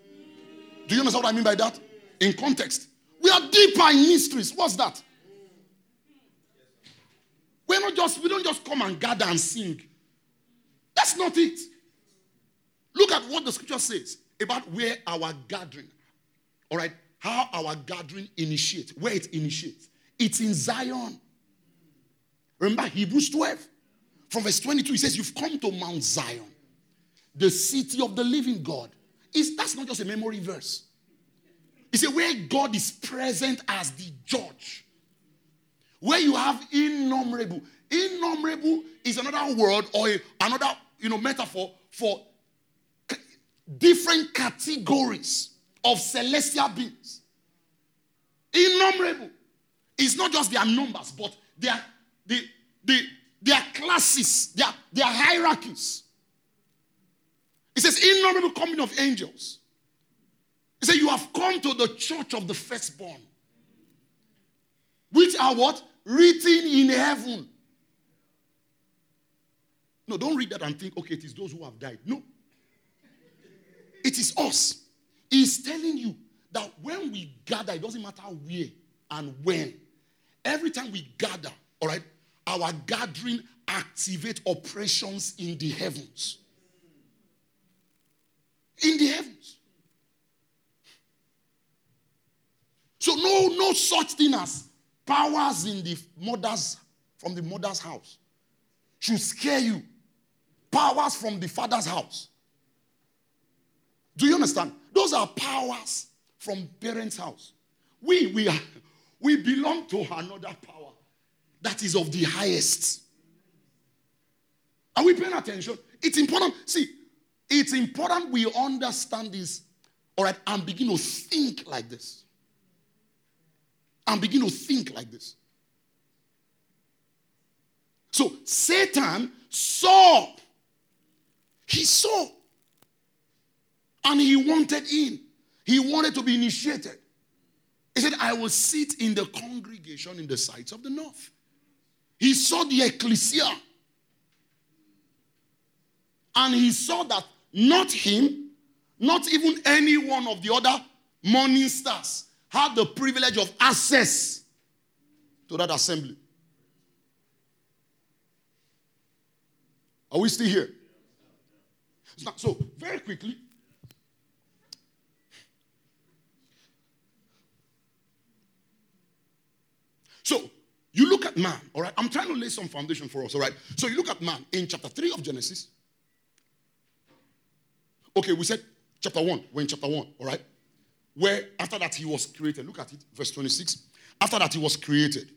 Do you understand what I mean by that? In context. We are deeper in mysteries. What's that? We're not just, we don't just come and gather and sing. That's not it. Look at what the scripture says about where our gathering, all right, how our gathering initiates, where it initiates. It's in Zion. Remember Hebrews 12, from verse 22, he says, You've come to Mount Zion, the city of the living God. Is that's not just a memory verse. It's a where God is present as the judge. Where you have innumerable. Innumerable is another word or a, another you know metaphor for different categories of celestial beings. Innumerable. It's not just their numbers, but their the, the, their classes, their, their hierarchies. It says, innumerable company of angels. He said, You have come to the church of the firstborn, which are what? Written in heaven. No, don't read that and think, okay, it is those who have died. No. It is us. He's telling you that when we gather, it doesn't matter where and when. Every time we gather, all right, our gathering activate operations in the heavens. In the heavens. So no, no such thing as powers in the mother's from the mother's house should scare you. Powers from the father's house. Do you understand? Those are powers from parents' house. We we are we belong to another power that is of the highest. Are we paying attention? It's important. See, it's important we understand this, all right, and begin to think like this. And begin to think like this. So Satan saw. He saw. And he wanted in. He wanted to be initiated. He said, I will sit in the congregation in the sides of the north. He saw the ecclesia. And he saw that not him, not even any one of the other morning stars had the privilege of access to that assembly. Are we still here? So, very quickly, So you look at man, all right? I'm trying to lay some foundation for us, all right? So you look at man in chapter 3 of Genesis. Okay, we said chapter 1. We're in chapter 1, all right? Where after that he was created. Look at it, verse 26. After that he was created.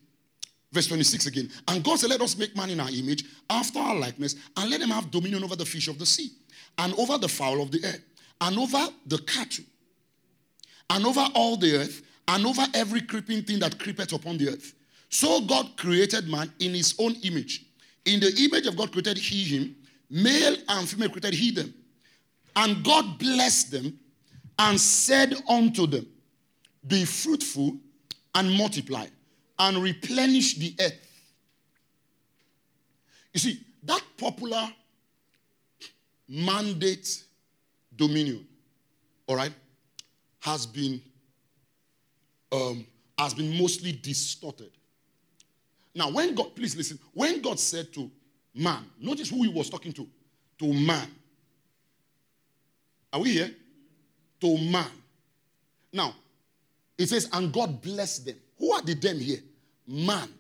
Verse 26 again. And God said, Let us make man in our image, after our likeness, and let him have dominion over the fish of the sea, and over the fowl of the air, and over the cattle, and over all the earth, and over every creeping thing that creepeth upon the earth. So God created man in his own image. In the image of God created he him, male and female created he them. And God blessed them and said unto them, be fruitful and multiply and replenish the earth. You see, that popular mandate dominion, all right, has been um, has been mostly distorted. Now, when God, please listen, when God said to man, notice who he was talking to, to man. Are we here? To man. Now, it says, and God blessed them. Who are the them here? Man.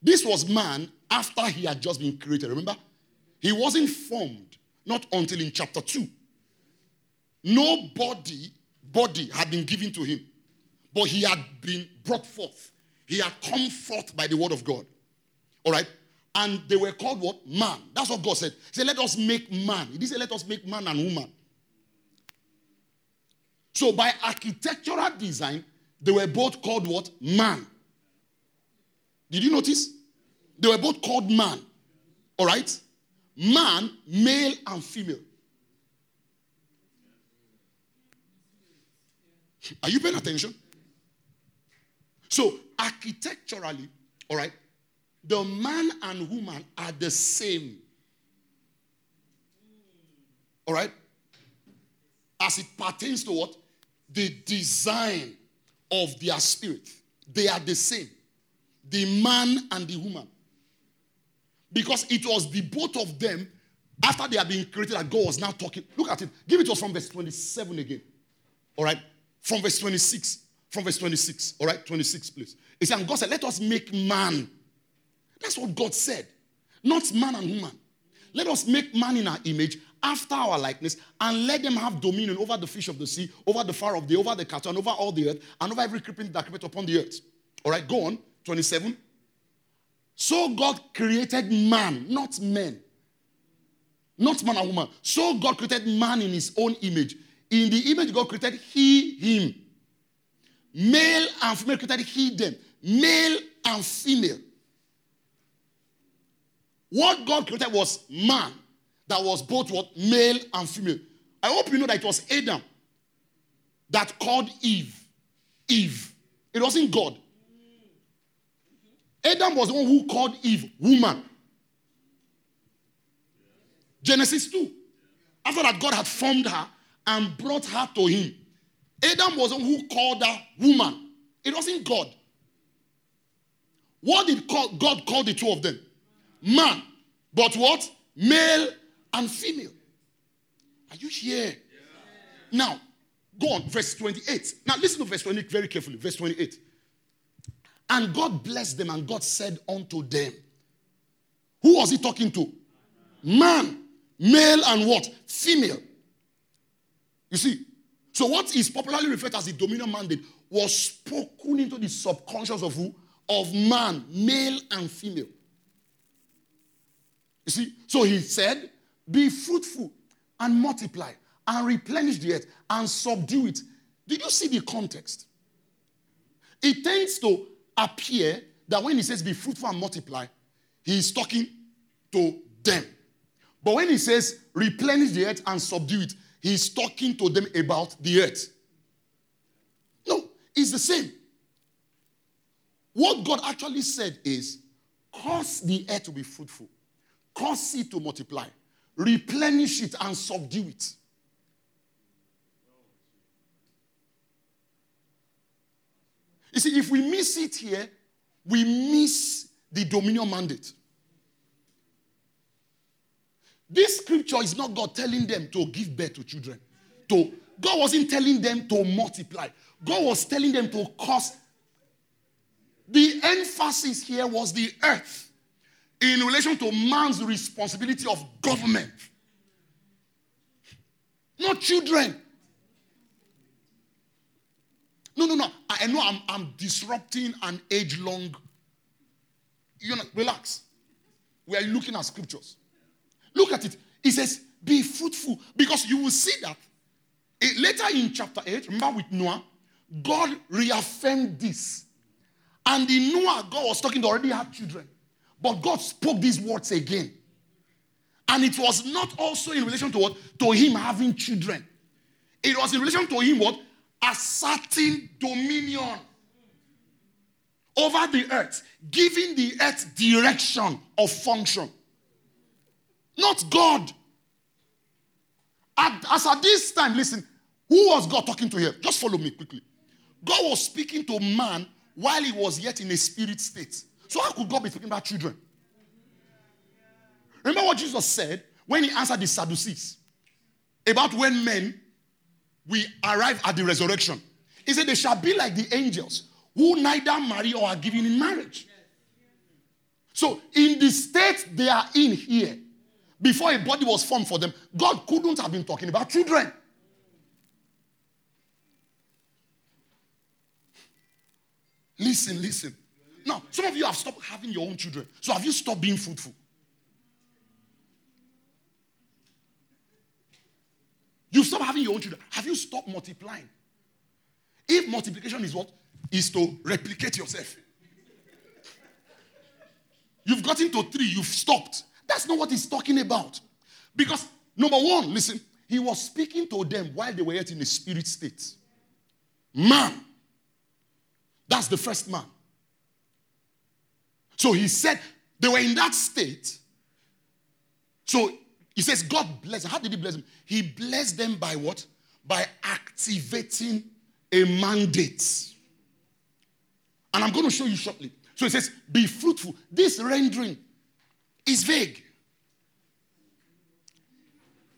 This was man after he had just been created. Remember? He wasn't formed, not until in chapter 2. No body, body had been given to him, but he had been brought forth. He had come forth by the word of God. All right? And they were called what? Man. That's what God said. He said, Let us make man. He didn't say, Let us make man and woman. So by architectural design, they were both called what? Man. Did you notice? They were both called man. All right? Man, male and female. Are you paying attention? So, architecturally, all right, the man and woman are the same. All right? As it pertains to what? The design of their spirit. They are the same. The man and the woman. Because it was the both of them, after they had been created, that God was now talking. Look at it. Give it to us from verse 27 again. All right? From verse 26. From verse 26. All right? 26, please. It said, and God said, Let us make man. That's what God said. Not man and woman. Let us make man in our image after our likeness and let them have dominion over the fish of the sea, over the fire of the, over the cattle, and over all the earth, and over every creeping that creepeth upon the earth. All right, go on. 27. So God created man, not men. Not man and woman. So God created man in his own image. In the image God created he, him. Male and female created he, them. Male and female. What God created was man that was both what male and female. I hope you know that it was Adam that called Eve. Eve. It wasn't God. Adam was the one who called Eve woman. Genesis 2. After that, God had formed her and brought her to him. Adam was the one who called her woman. It wasn't God. What did God call the two of them? Man. But what? Male and female. Are you here? Yeah. Now, go on, verse 28. Now, listen to verse 20 very carefully. Verse 28. And God blessed them, and God said unto them, Who was he talking to? Man, male, and what? Female. You see, so what is popularly referred as the dominion mandate was spoken into the subconscious of who? Of man, male and female. You see, so he said, Be fruitful and multiply and replenish the earth and subdue it. Did you see the context? It tends to appear that when he says be fruitful and multiply, he is talking to them. But when he says replenish the earth and subdue it, he's talking to them about the earth. No, it's the same. What God actually said is cause the earth to be fruitful, cause it to multiply, replenish it and subdue it. You see, if we miss it here, we miss the dominion mandate. This scripture is not God telling them to give birth to children. To God wasn't telling them to multiply. God was telling them to cause. The emphasis here was the earth in relation to man's responsibility of government. Not children. No, no, no. I know I'm, I'm disrupting an age long. You know, relax. We are looking at scriptures. Look at it. It says, Be fruitful. Because you will see that eh, later in chapter 8, remember with Noah, God reaffirmed this. And in Noah, God was talking to already had children. But God spoke these words again. And it was not also in relation to what? To him having children. It was in relation to him what? asserting dominion over the earth, giving the earth direction of function. Not God. At, as at this time, listen, who was God talking to here? Just follow me quickly. God was speaking to man while he was yet in a spirit state. So, how could God be speaking about children? Remember what Jesus said when he answered the Sadducees about when men we arrive at the resurrection. He said, They shall be like the angels who neither marry or are given in marriage. So, in the state they are in here, before a body was formed for them, God couldn't have been talking about children. Listen, listen. Now, some of you have stopped having your own children. So, have you stopped being fruitful? You stop having your own children. Have you stopped multiplying? If multiplication is what? Is to replicate yourself. You've gotten to three, you've stopped. That's not what he's talking about. Because, number one, listen, he was speaking to them while they were yet in a spirit state. Man. That's the first man. So he said they were in that state. So he says, God bless them. How did he bless them? He blessed them by what? By activating a mandate. And I'm going to show you shortly. So he says, be fruitful. This rendering is vague.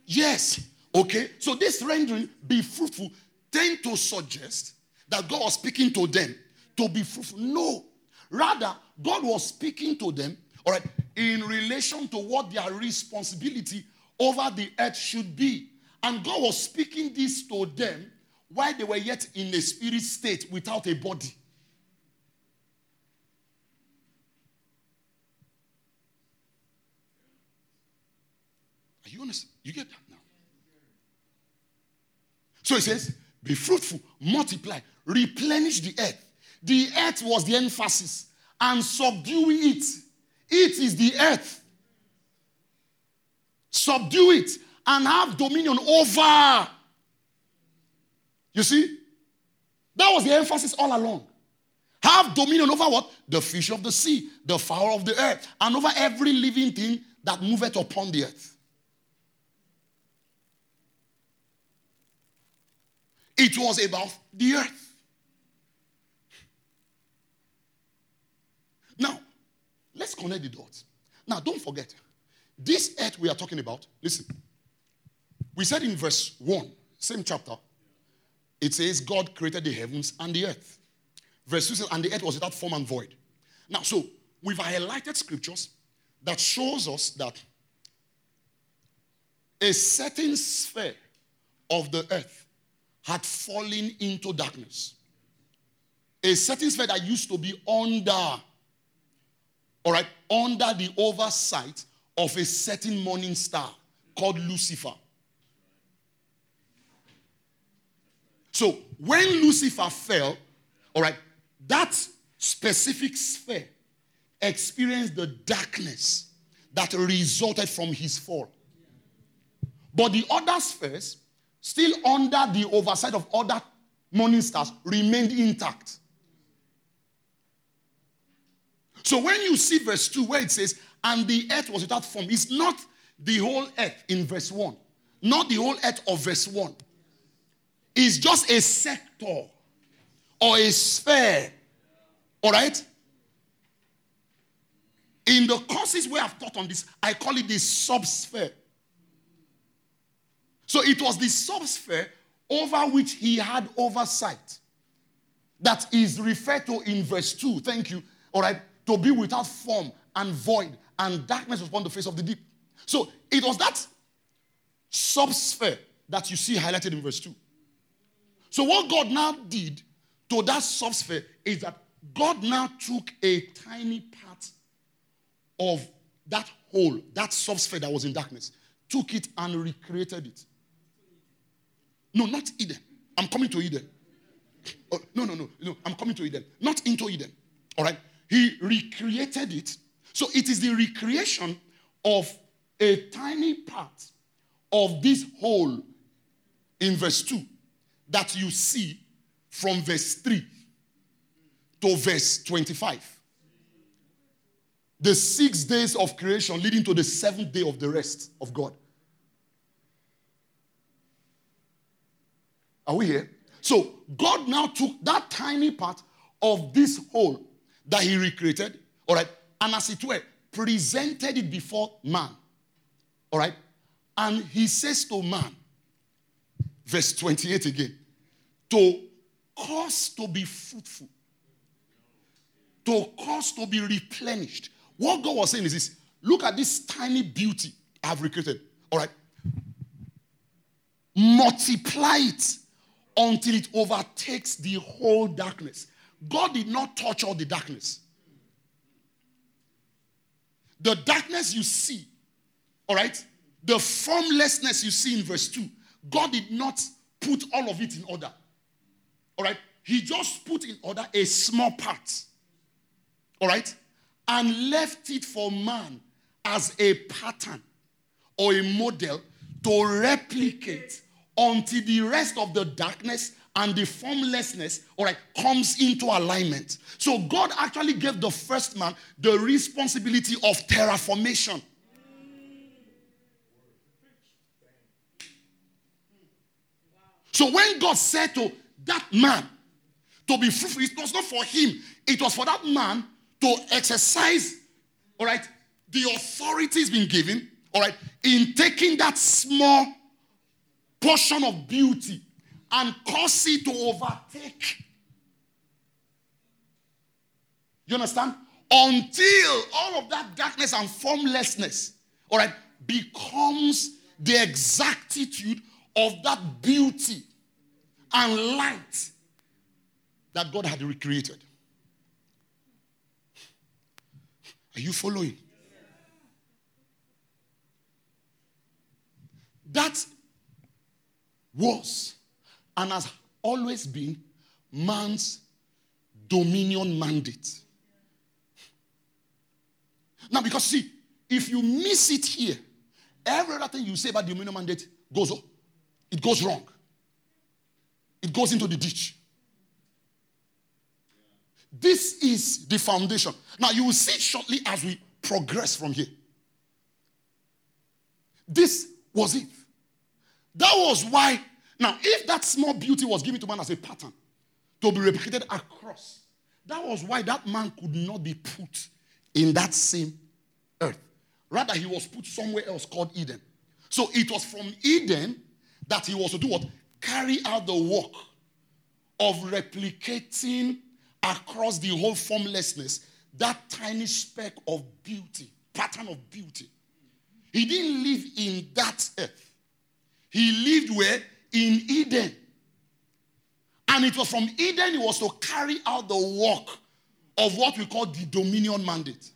Yes. Okay. So this rendering, be fruitful, tend to suggest that God was speaking to them to be fruitful. No. Rather, God was speaking to them, all right, in relation to what their responsibility over the earth should be. And God was speaking this to them while they were yet in a spirit state without a body. Are you honest? You get that now? So he says, be fruitful, multiply, replenish the earth. The earth was the emphasis, and subdue it. It is the earth. Subdue it and have dominion over. You see? That was the emphasis all along. Have dominion over what? The fish of the sea, the fowl of the earth, and over every living thing that moveth upon the earth. It was about the earth. Now, let's connect the dots. Now, don't forget, this earth we are talking about, listen, we said in verse 1, same chapter, it says God created the heavens and the earth. Verse 2 says, and the earth was without form and void. Now, so we've highlighted scriptures that shows us that a certain sphere of the earth had fallen into darkness. A certain sphere that used to be under, all right, under the oversight of a certain morning star called Lucifer. So when Lucifer fell, all right, that specific sphere experienced the darkness that resulted from his fall. But the other spheres still under the oversight of other morning stars, remained intact. So when you see verse 2 where it says, and the earth was without form, it's not the whole earth in verse 1, not the whole earth of verse 1. It's just a sector or a sphere. All right? In the courses where I've taught on this, I call it the subsphere. So it was the subsphere over which he had oversight. That is referred to in verse 2. Thank you. All right. To be without form and void, and darkness was upon the face of the deep. So it was that subsphere that you see highlighted in verse 2. So what God now did to that subsphere is that God now took a tiny part of that whole, that subsphere that was in darkness, took it and recreated it. No, not Eden. I'm coming to Eden. Oh, no, no, no, no. I'm coming to Eden. Not into Eden. All right. He recreated it. So it is the recreation of a tiny part of this whole in verse 2 that you see from verse 3 to verse 25. The six days of creation leading to the seventh day of the rest of God. Are we here? So God now took that tiny part of this whole that He recreated, all right, and as it were, presented it before man, all right, and He says to man, verse 28 again, to cause to be fruitful, to cause to be replenished. What God was saying is this look at this tiny beauty I've recreated, all right, multiply it until it overtakes the whole darkness. God did not touch all the darkness. The darkness you see, all right, the formlessness you see in verse 2, God did not put all of it in order. All right, He just put in order a small part, all right, and left it for man as a pattern or a model to replicate until the rest of the darkness and the formlessness, all right, comes into alignment. So God actually gave the first man the responsibility of terraformation. So when God said to that man to be fruitful, it was not for him, it was for that man to exercise, all right, the authority has been given, all right, in taking that small portion of beauty and cause it to overtake. You understand? Until all of that darkness and formlessness, all right, becomes the exactitude of that beauty and light that God had recreated. Are you following? That was and has always been man's dominion mandate. Now, because see, if you miss it here, every other thing you say about dominion mandate goes. It goes wrong. It goes into the ditch. This is the foundation. Now, you will see shortly as we progress from here. This was it. That was why now, if that small beauty was given to man as a pattern to be replicated across, that was why that man could not be put in that same earth. Rather, he was put somewhere else called Eden. So it was from Eden that he was to do what? Carry out the work of replicating across the whole formlessness that tiny speck of beauty, pattern of beauty. He didn't live in that earth. He lived where? In Eden. And it was from Eden he was to carry out the work of what we call the dominion mandate.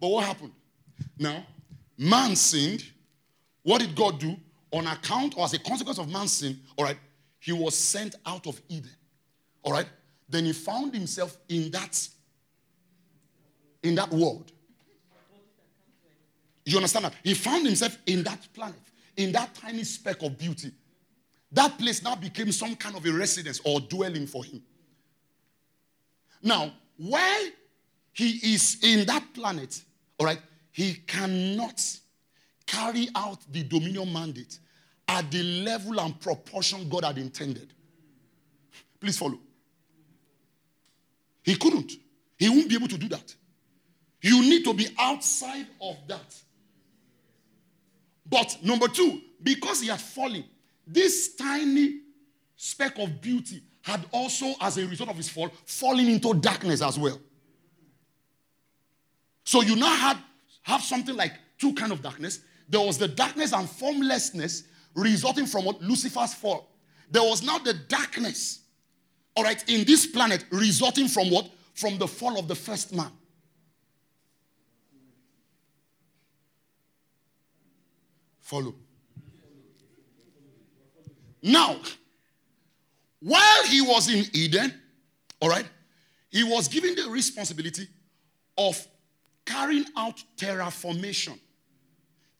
But what happened? Now, man sinned. What did God do? On account or as a consequence of man's sin, all right, he was sent out of Eden. All right? Then he found himself in that in that world. You understand that? He found himself in that planet, in that tiny speck of beauty. That place now became some kind of a residence or dwelling for him. Now, while he is in that planet, all right, he cannot carry out the dominion mandate at the level and proportion God had intended. Please follow. He couldn't. He won't be able to do that. You need to be outside of that. But number two, because he had fallen, this tiny speck of beauty had also, as a result of his fall, fallen into darkness as well. So you now had have something like two kind of darkness. There was the darkness and formlessness resulting from what Lucifer's fall. There was now the darkness, all right, in this planet resulting from what? From the fall of the first man. Follow. Now, while he was in Eden, all right, he was given the responsibility of carrying out terraformation.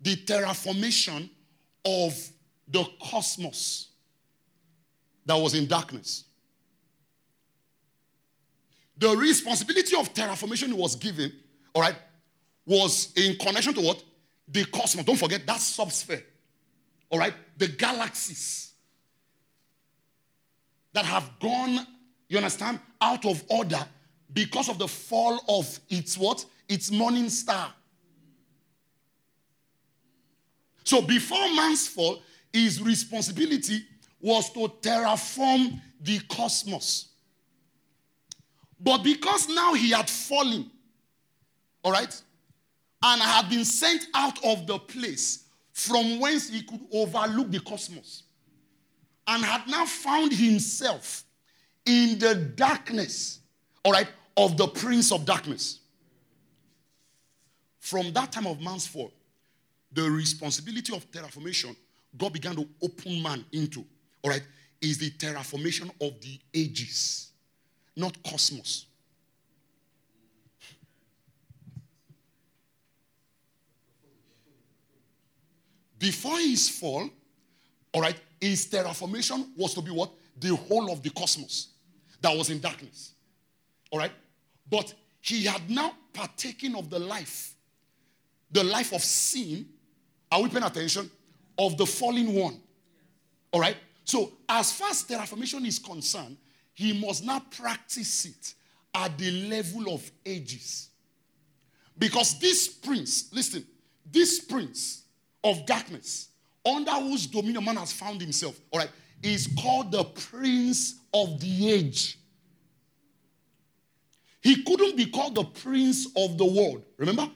The terraformation of the cosmos that was in darkness. The responsibility of terraformation was given, all right, was in connection to what? The cosmos. Don't forget that subsphere. All right? The galaxies that have gone, you understand, out of order because of the fall of its what? Its morning star. So before man's fall, his responsibility was to terraform the cosmos. But because now he had fallen, all right, and had been sent out of the place from whence he could overlook the cosmos, and had now found himself in the darkness, all right, of the prince of darkness. From that time of man's fall, the responsibility of terraformation, God began to open man into, all right, is the terraformation of the ages, not cosmos. Before his fall, all right, his terraformation was to be what? The whole of the cosmos that was in darkness. All right? But he had now partaken of the life, the life of sin. Are we paying attention? Of the fallen one. All right? So, as far as terraformation is concerned, he must not practice it at the level of ages. Because this prince, listen, this prince of darkness, under whose dominion man has found himself, all right, is called the prince of the age. He couldn't be called the prince of the world. Remember?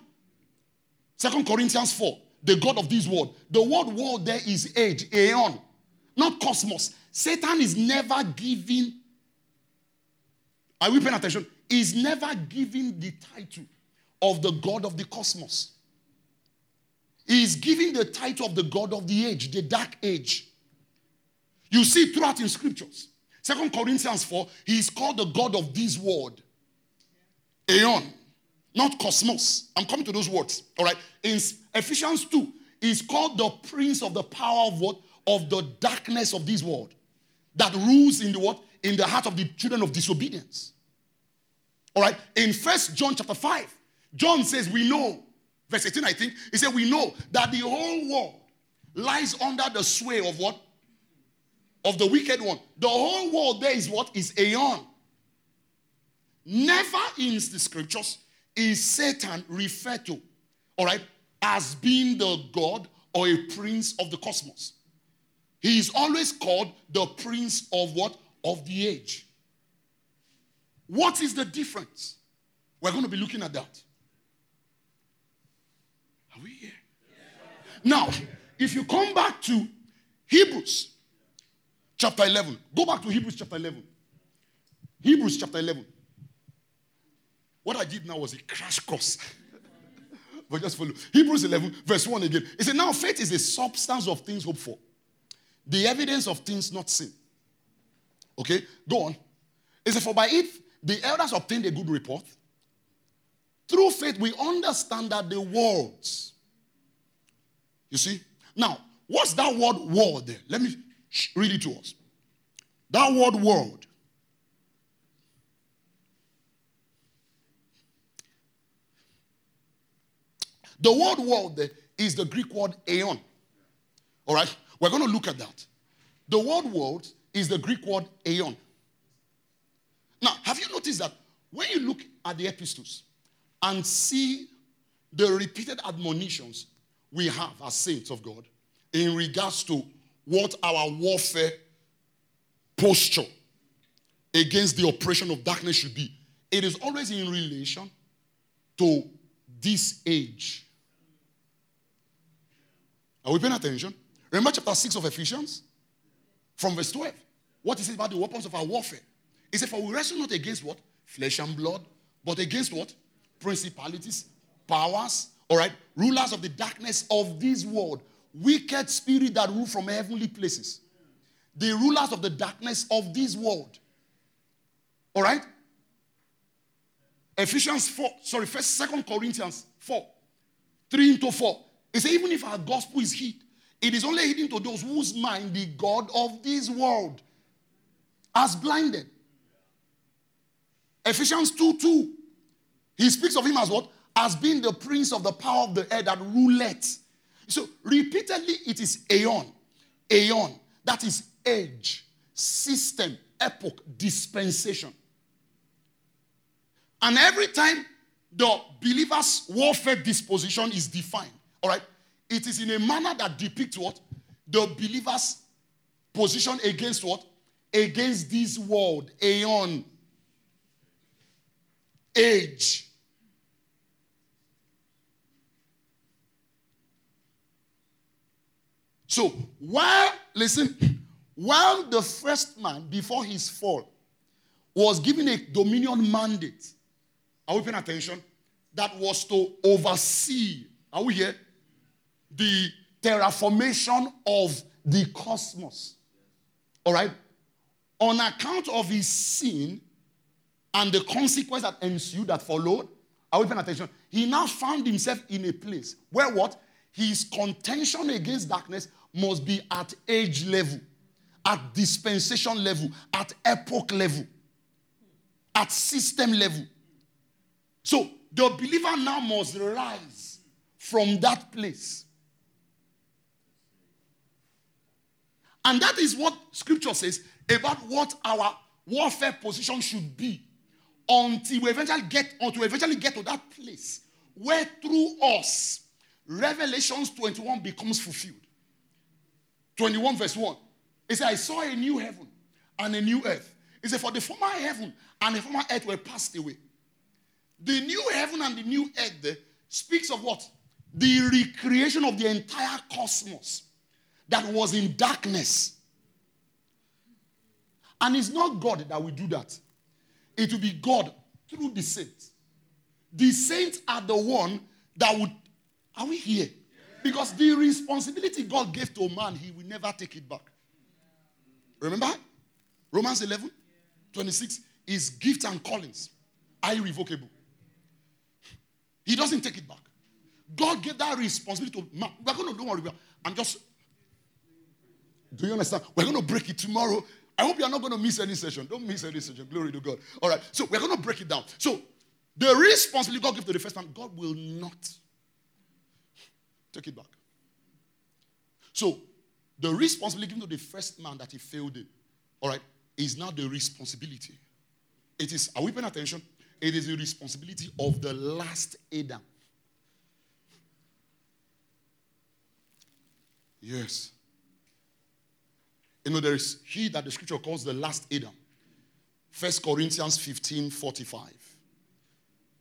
Second Corinthians 4, the God of this world. The word world there is age, aeon, not cosmos. Satan is never giving, are we paying attention? Is never giving the title of the God of the cosmos. He is giving the title of the God of the age, the dark age. You see throughout in scriptures. Second Corinthians 4, he is called the God of this world. Aeon, not cosmos. I'm coming to those words. All right. In Ephesians 2, he's called the prince of the power of what? Of the darkness of this world. That rules in the what? In the heart of the children of disobedience. All right. In First John chapter 5, John says, We know verse 18, I think, he said, We know that the whole world lies under the sway of what? Of the wicked one. The whole world there is what? Is aeon. Never in the scriptures is Satan referred to, all right, as being the God or a prince of the cosmos. He is always called the prince of what? Of the age. What is the difference? We're going to be looking at that. Are we here? Now, if you come back to Hebrews chapter 11, go back to Hebrews chapter 11. Hebrews chapter 11. What I did now was a crash course. but just follow. Hebrews 11, verse 1 again. It said, Now faith is the substance of things hoped for, the evidence of things not seen. Okay, go on. It said, For by it the elders obtained a good report. Through faith, we understand that the words. You see? Now, what's that word world there? Let me read it to us. That word world. The word world is the Greek word aeon. All right? We're going to look at that. The word world is the Greek word aeon. Now, have you noticed that when you look at the epistles, and see the repeated admonitions we have as saints of God in regards to what our warfare posture against the oppression of darkness should be. It is always in relation to this age. Are we paying attention? Remember chapter 6 of Ephesians? From verse 12. What is it about the weapons of our warfare? He said, For we wrestle not against what? Flesh and blood, but against what? principalities, powers, all right, rulers of the darkness of this world, wicked spirit that rule from heavenly places, the rulers of the darkness of this world. All right? Ephesians 4, sorry, first, second Corinthians 4, 3 into 4. It says, even if our gospel is hid, It is only hidden to those whose mind the God of this world has blinded. Ephesians 2 2. He speaks of him as what? As being the prince of the power of the air that ruleth. So repeatedly it is aeon. Aeon. That is age, system, epoch, dispensation. And every time the believer's warfare disposition is defined, all right, it is in a manner that depicts what? The believer's position against what? Against this world, aeon, age. So, while, listen, while the first man, before his fall, was given a dominion mandate, are we paying attention? That was to oversee, are we here? The terraformation of the cosmos. All right? On account of his sin and the consequence that ensued, that followed, are we paying attention? He now found himself in a place where what? His contention against darkness must be at age level, at dispensation level, at epoch level, at system level. So the believer now must rise from that place. And that is what scripture says about what our warfare position should be until we eventually get until we eventually get to that place where through us Revelations 21 becomes fulfilled. 21 verse 1. It said, I saw a new heaven and a new earth. It said, For the former heaven and the former earth were passed away. The new heaven and the new earth eh, speaks of what? The recreation of the entire cosmos that was in darkness. And it's not God that will do that. It will be God through the saints. The saints are the one that would. Are we here? Because the responsibility God gave to a man, he will never take it back. Remember? Romans 11, 26 is gifts and callings, are irrevocable. He doesn't take it back. God gave that responsibility to man. We're going to, don't worry, I'm just. Do you understand? We're going to break it tomorrow. I hope you're not going to miss any session. Don't miss any session. Glory to God. All right. So we're going to break it down. So the responsibility God gave to the first man, God will not Take it back. So, the responsibility given to the first man that he failed in, all right, is not the responsibility. It is, are we paying attention? It is the responsibility of the last Adam. Yes. You know, there is he that the scripture calls the last Adam. First Corinthians 15 45.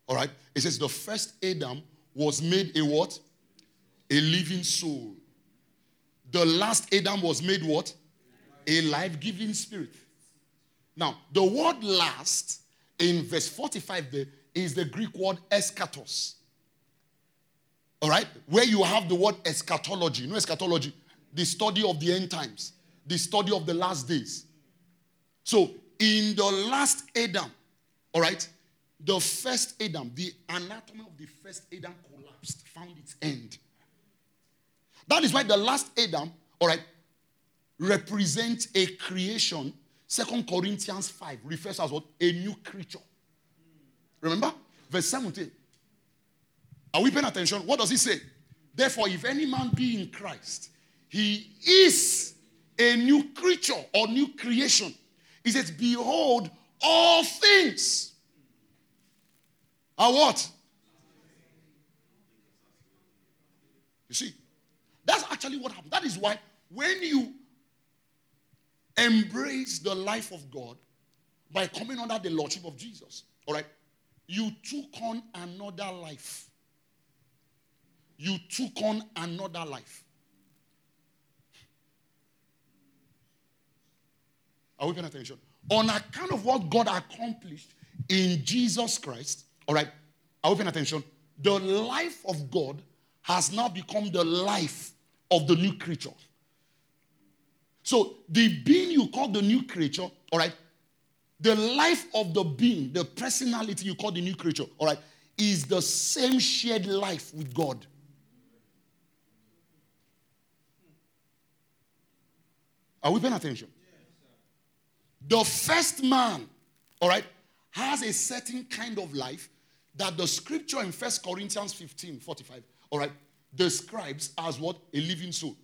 All right. It says the first Adam was made a what? A living soul. The last Adam was made what? A life giving spirit. Now, the word last in verse 45 there is the Greek word eschatos. All right? Where you have the word eschatology. You know eschatology? The study of the end times, the study of the last days. So, in the last Adam, all right, the first Adam, the anatomy of the first Adam collapsed, found its end. That is why the last Adam, all right, represents a creation. Second Corinthians 5 refers as what? A new creature. Remember? Verse 17. Are we paying attention? What does he say? Therefore, if any man be in Christ, he is a new creature or new creation. He says, Behold, all things are what? You see, that's actually what happened. That is why when you embrace the life of God by coming under the lordship of Jesus, all right, you took on another life. You took on another life. Are we paying attention? On account of what God accomplished in Jesus Christ, all right, are we paying attention? The life of God has now become the life of the new creature. So, the being you call the new creature, all right, the life of the being, the personality you call the new creature, all right, is the same shared life with God. Are we paying attention? The first man, all right, has a certain kind of life that the scripture in First Corinthians 15 45, all right, describes as what? A living soul.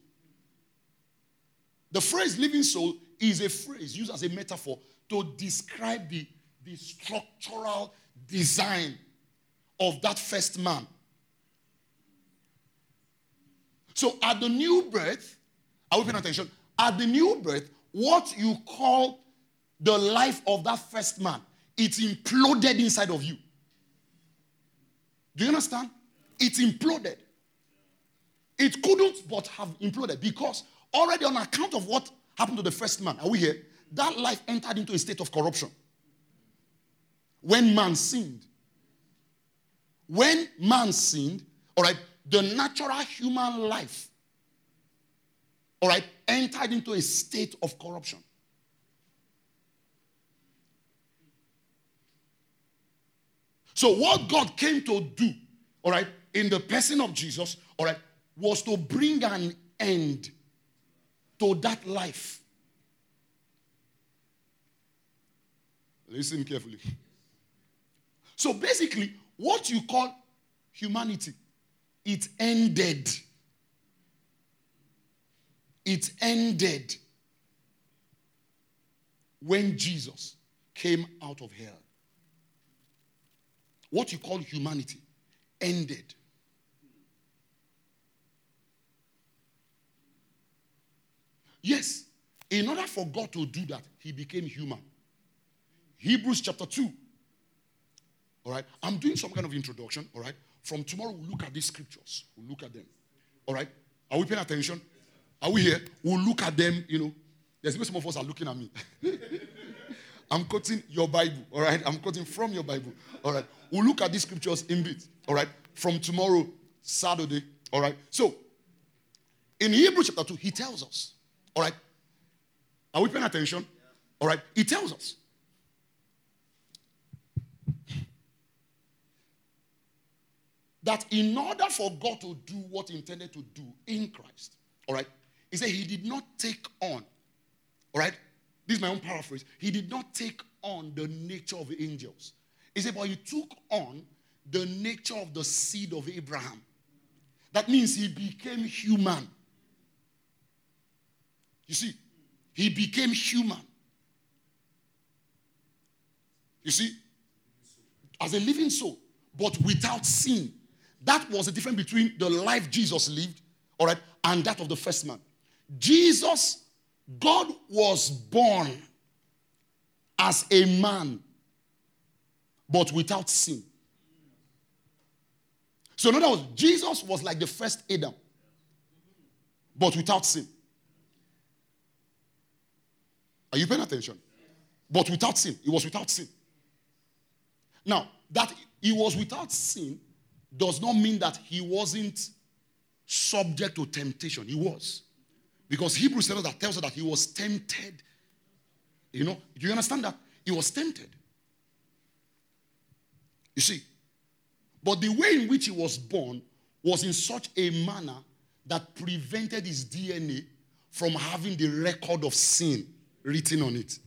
The phrase living soul is a phrase used as a metaphor to describe the, the structural design of that first man. So at the new birth, are we paying attention? At the new birth, what you call the life of that first man, it's imploded inside of you. Do you understand? It's imploded. It couldn't but have imploded because already on account of what happened to the first man, are we here? That life entered into a state of corruption. When man sinned. When man sinned, all right, the natural human life, all right, entered into a state of corruption. So, what God came to do, all right, in the person of Jesus, all right, was to bring an end to that life. Listen carefully. So, basically, what you call humanity, it ended. It ended when Jesus came out of hell what you call humanity ended. Yes, in order for God to do that, he became human. Hebrews chapter 2. All right, I'm doing some kind of introduction. All right, from tomorrow we'll look at these scriptures. We'll look at them. All right, are we paying attention? Are we here? We'll look at them. You know, there's some of us are looking at me. I'm quoting your Bible, all right? I'm quoting from your Bible, all right? We'll look at these scriptures in bit, all right? From tomorrow, Saturday, all right? So, in Hebrews chapter 2, he tells us, all right? Are we paying attention? All right? He tells us. That in order for God to do what he intended to do in Christ, all right, he said he did not take on, all right, this is my own paraphrase. He did not take on the nature of the angels. He said, but he took on the nature of the seed of Abraham. That means he became human. You see, he became human. You see, as a living soul, but without sin. That was the difference between the life Jesus lived, all right, and that of the first man. Jesus God was born as a man, but without sin. So, in other words, Jesus was like the first Adam, but without sin. Are you paying attention? But without sin. He was without sin. Now, that he was without sin does not mean that he wasn't subject to temptation. He was. Because Hebrews tells us that, tells us that he was tempted. You know, do you understand that? He was tempted. You see, but the way in which he was born was in such a manner that prevented his DNA from having the record of sin written on it.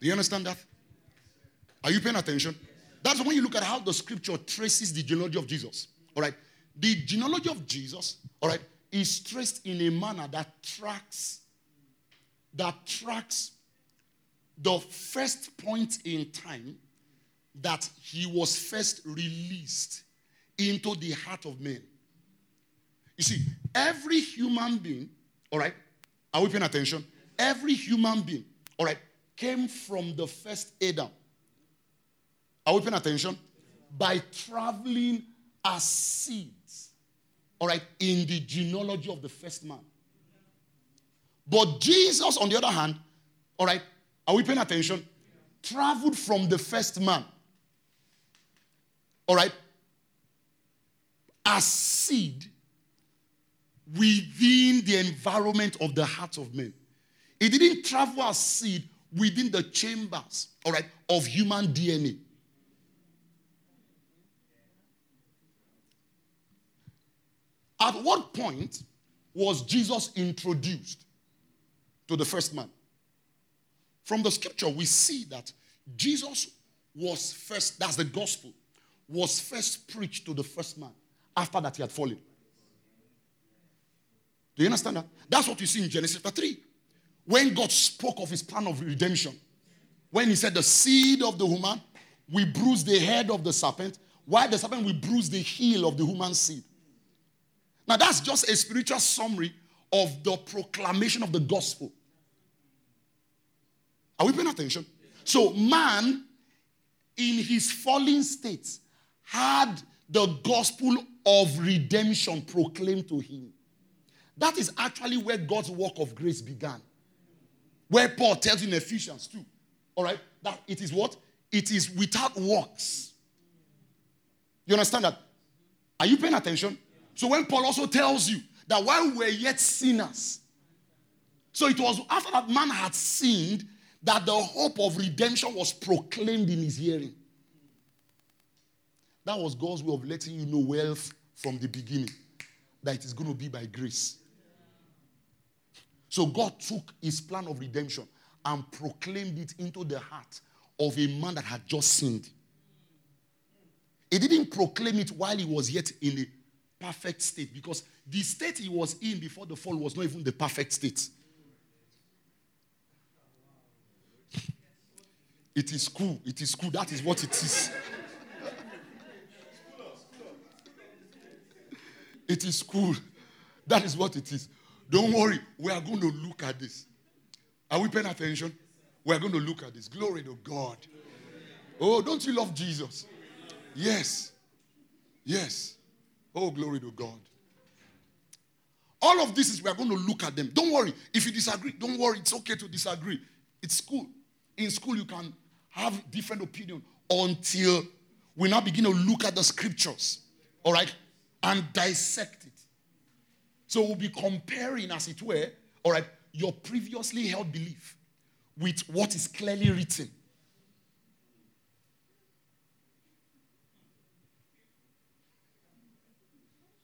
Do you understand that? Are you paying attention? That's when you look at how the scripture traces the genealogy of Jesus. All right. The genealogy of Jesus, all right, is traced in a manner that tracks that tracks the first point in time that he was first released into the heart of men. You see, every human being, all right, are we paying attention? Every human being, all right, came from the first Adam. Are we paying attention? By traveling as seed all right, in the genealogy of the first man. But Jesus, on the other hand, all right, are we paying attention? Traveled from the first man. All right, as seed within the environment of the heart of men. It didn't travel as seed within the chambers, all right, of human DNA. At what point was Jesus introduced to the first man? From the scripture, we see that Jesus was first, that's the gospel, was first preached to the first man after that he had fallen. Do you understand that? That's what you see in Genesis chapter 3. When God spoke of his plan of redemption, when he said, The seed of the woman will bruise the head of the serpent, while the serpent will bruise the heel of the human seed. Now, that's just a spiritual summary of the proclamation of the gospel. Are we paying attention? So, man, in his fallen state, had the gospel of redemption proclaimed to him. That is actually where God's work of grace began. Where Paul tells in Ephesians 2, all right, that it is what? It is without works. You understand that? Are you paying attention? So when Paul also tells you that while we were yet sinners, so it was after that man had sinned that the hope of redemption was proclaimed in his hearing. That was God's way of letting you know wealth from the beginning that it is going to be by grace. So God took his plan of redemption and proclaimed it into the heart of a man that had just sinned. He didn't proclaim it while he was yet in a perfect state because the state he was in before the fall was not even the perfect state. It is cool. It is cool. That is what it is. it is cool. That is what it is. Don't worry. We are going to look at this. Are we paying attention? We are going to look at this. Glory to God. Oh, don't you love Jesus? Yes. Yes. Oh, glory to God. All of this is we are going to look at them. Don't worry. If you disagree, don't worry. It's okay to disagree. It's school. In school, you can have different opinion until we now begin to look at the scriptures. All right? And dissect. So we'll be comparing, as it were, all right, your previously held belief with what is clearly written.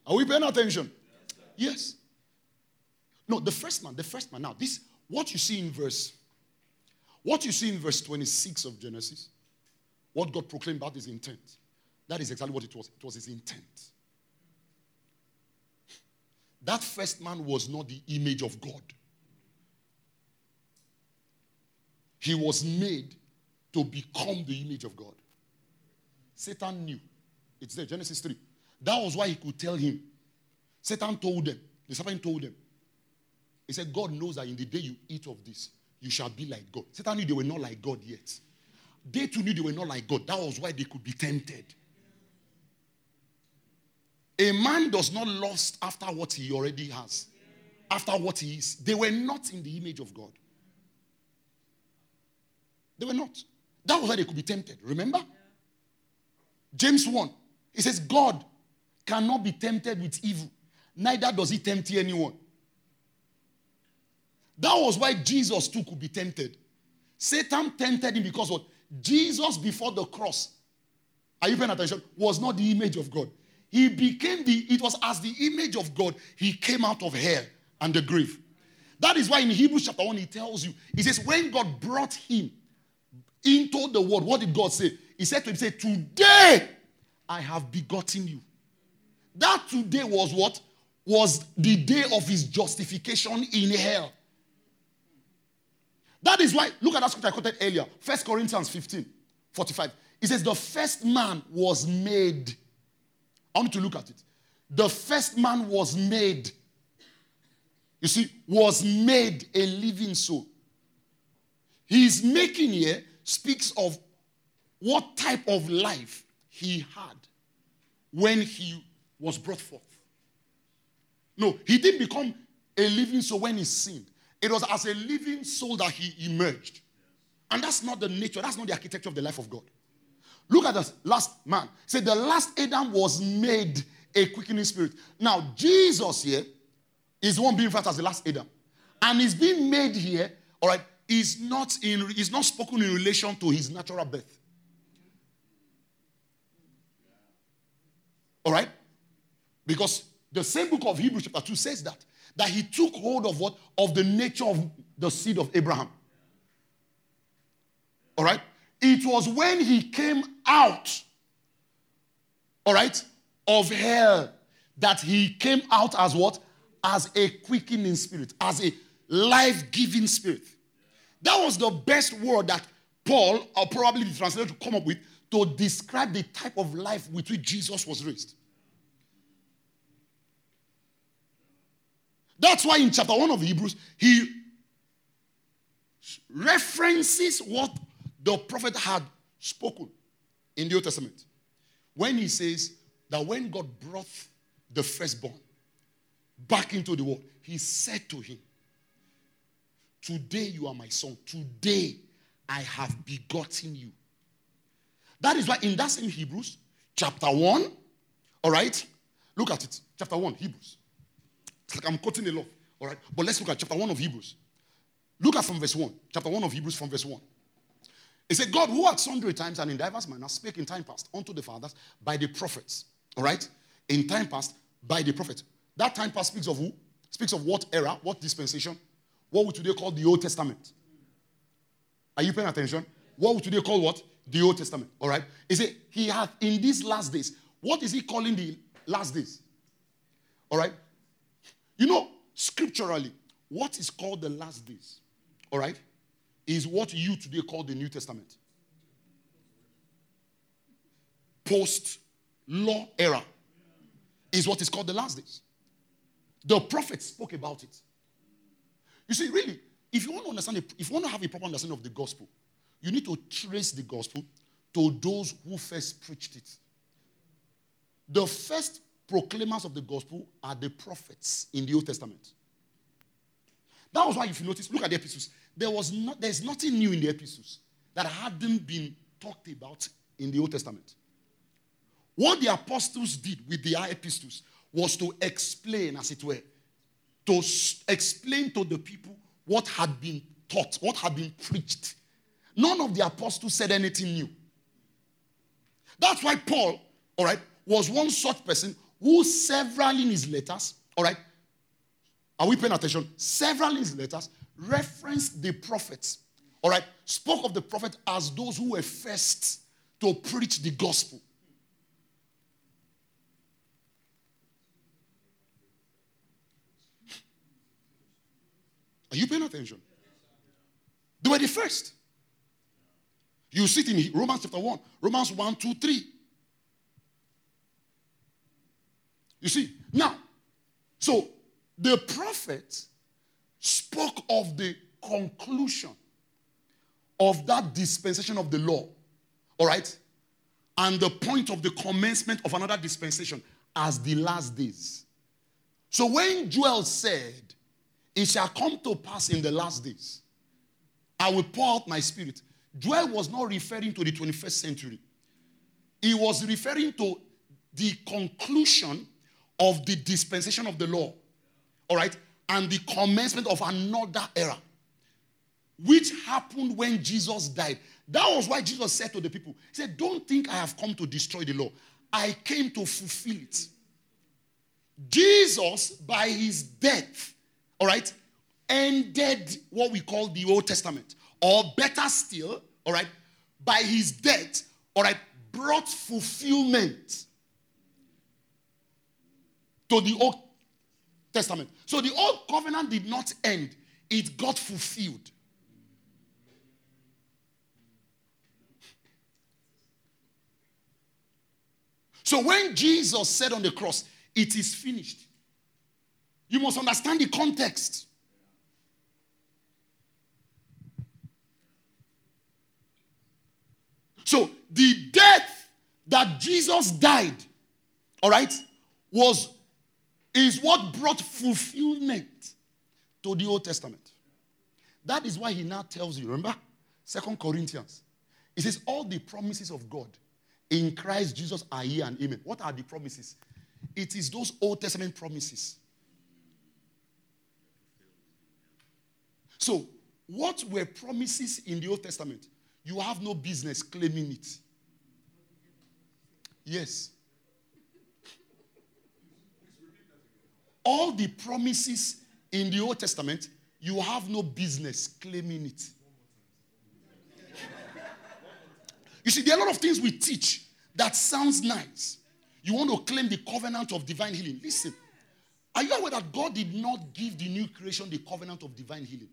Are we paying attention? Yes. No, the first man, the first man. Now, this, what you see in verse, what you see in verse 26 of Genesis, what God proclaimed about his intent. That is exactly what it was. It was his intent. That first man was not the image of God. He was made to become the image of God. Satan knew. It's there, Genesis 3. That was why he could tell him. Satan told them, the serpent told them. He said, God knows that in the day you eat of this, you shall be like God. Satan knew they were not like God yet. They too knew they were not like God. That was why they could be tempted. A man does not lust after what he already has, after what he is. They were not in the image of God. They were not. That was why they could be tempted. Remember? James 1. He says, God cannot be tempted with evil, neither does he tempt anyone. That was why Jesus too could be tempted. Satan tempted him because what? Jesus before the cross, are you paying attention? Was not the image of God. He became the, it was as the image of God, he came out of hell and the grave. That is why in Hebrews chapter 1, he tells you, he says, when God brought him into the world, what did God say? He said to him, say, Today I have begotten you. That today was what? Was the day of his justification in hell. That is why, look at that scripture I quoted earlier, 1 Corinthians 15, 45. It says, The first man was made. I want you to look at it. The first man was made. You see, was made a living soul. His making here speaks of what type of life he had when he was brought forth. No, he didn't become a living soul when he sinned. It was as a living soul that he emerged. And that's not the nature, that's not the architecture of the life of God. Look at the last man. Say the last Adam was made a quickening spirit. Now, Jesus here is one being referred as the last Adam. And he's being made here, all right, is not in is not spoken in relation to his natural birth. All right? Because The same book of Hebrews, chapter 2, says that. That he took hold of what? Of the nature of the seed of Abraham. All right? It was when he came out, all right, of hell that he came out as what? As a quickening spirit, as a life giving spirit. That was the best word that Paul, or probably the translator, to come up with to describe the type of life with which Jesus was raised. That's why in chapter 1 of Hebrews, he references what the prophet had spoken in the Old Testament. When he says that when God brought the firstborn back into the world, he said to him, Today you are my son. Today I have begotten you. That is why in that same Hebrews, chapter 1, all right, look at it. Chapter 1, Hebrews. It's like I'm quoting a lot, all right, but let's look at chapter 1 of Hebrews. Look at from verse 1. Chapter 1 of Hebrews from verse 1. It said, God, who at sundry times and in diverse manners spake in time past unto the fathers by the prophets. All right? In time past by the prophets. That time past speaks of who? Speaks of what era, what dispensation? What would today call the Old Testament? Are you paying attention? What would today call what? The Old Testament. All right? He said, he hath in these last days? What is he calling the last days? All right? You know, scripturally, what is called the last days? All right? Is what you today call the New Testament. Post law era is what is called the last days. The prophets spoke about it. You see, really, if you want to understand, if you want to have a proper understanding of the gospel, you need to trace the gospel to those who first preached it. The first proclaimers of the gospel are the prophets in the Old Testament. That was why, if you notice, look at the epistles. There was not, there's nothing new in the epistles that hadn't been talked about in the Old Testament. What the apostles did with the epistles was to explain, as it were, to explain to the people what had been taught, what had been preached. None of the apostles said anything new. That's why Paul, all right, was one such person who several in his letters, all right, are we paying attention? Several in his letters referenced the prophets, all right, spoke of the prophet as those who were first to preach the gospel. Are you paying attention? They were the first. You see it in Romans chapter 1, Romans 1, 2, 3. You see, now, so the prophet spoke of the conclusion of that dispensation of the law, all right, and the point of the commencement of another dispensation as the last days. So when Joel said, It shall come to pass in the last days, I will pour out my spirit. Joel was not referring to the 21st century, he was referring to the conclusion of the dispensation of the law. All right? And the commencement of another era, which happened when Jesus died. That was why Jesus said to the people, He said, Don't think I have come to destroy the law. I came to fulfill it. Jesus, by his death, all right, ended what we call the Old Testament. Or better still, all right, by his death, all right, brought fulfillment to the Old Testament. So the Old Covenant did not end, it got fulfilled. So when Jesus said on the cross, it is finished, you must understand the context. So the death that Jesus died, all right, was is what brought fulfillment to the Old Testament. That is why he now tells you, remember, Second Corinthians. He says, All the promises of God in Christ Jesus are here and amen. What are the promises? It is those Old Testament promises. So, what were promises in the Old Testament? You have no business claiming it. Yes. All the promises in the Old Testament, you have no business claiming it. You see, there are a lot of things we teach that sounds nice. You want to claim the covenant of divine healing. Listen, are you aware that God did not give the new creation the covenant of divine healing?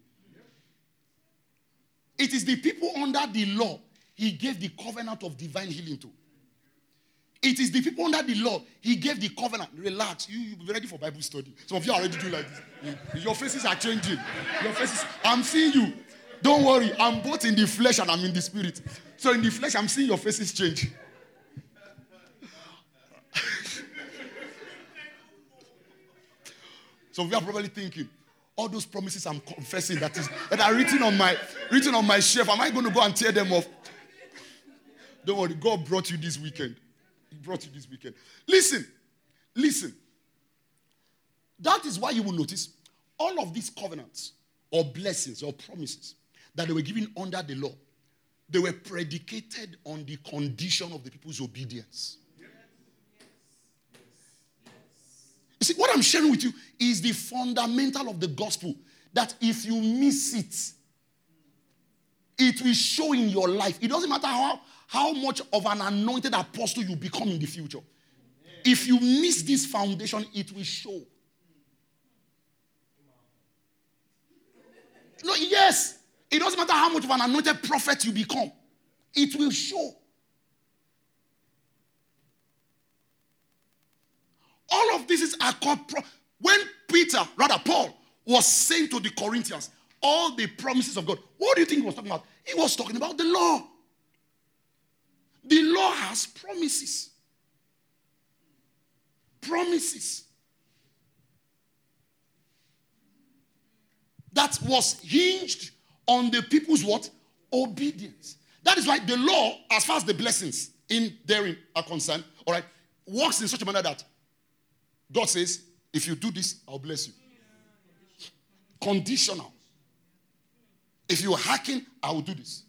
It is the people under the law he gave the covenant of divine healing to. It is the people under the law he gave the covenant. Relax, you you be ready for Bible study. Some of you are already doing like this. Your faces are changing. Your faces, I'm seeing you. Don't worry, I'm both in the flesh and I'm in the spirit. So in the flesh, I'm seeing your faces change. Of you are probably thinking, all those promises I'm confessing that is that are written on my written on my shelf. Am I going to go and tear them off? Don't worry, God brought you this weekend. He brought you this weekend. Listen, listen. That is why you will notice all of these covenants or blessings or promises that they were given under the law, they were predicated on the condition of the people's obedience. You see, what I'm sharing with you is the fundamental of the gospel that if you miss it, it will show in your life. It doesn't matter how, how much of an anointed apostle you become in the future. If you miss this foundation, it will show. No, yes. It doesn't matter how much of an anointed prophet you become, it will show. All of this is a pro- when Peter, rather Paul, was saying to the Corinthians all the promises of God. What do you think he was talking about? He was talking about the law. The law has promises. Promises. That was hinged on the people's what? Obedience. That is why the law, as far as the blessings in therein are concerned, all right, works in such a manner that God says, if you do this, I'll bless you. Conditional. If you are hacking, I will do this.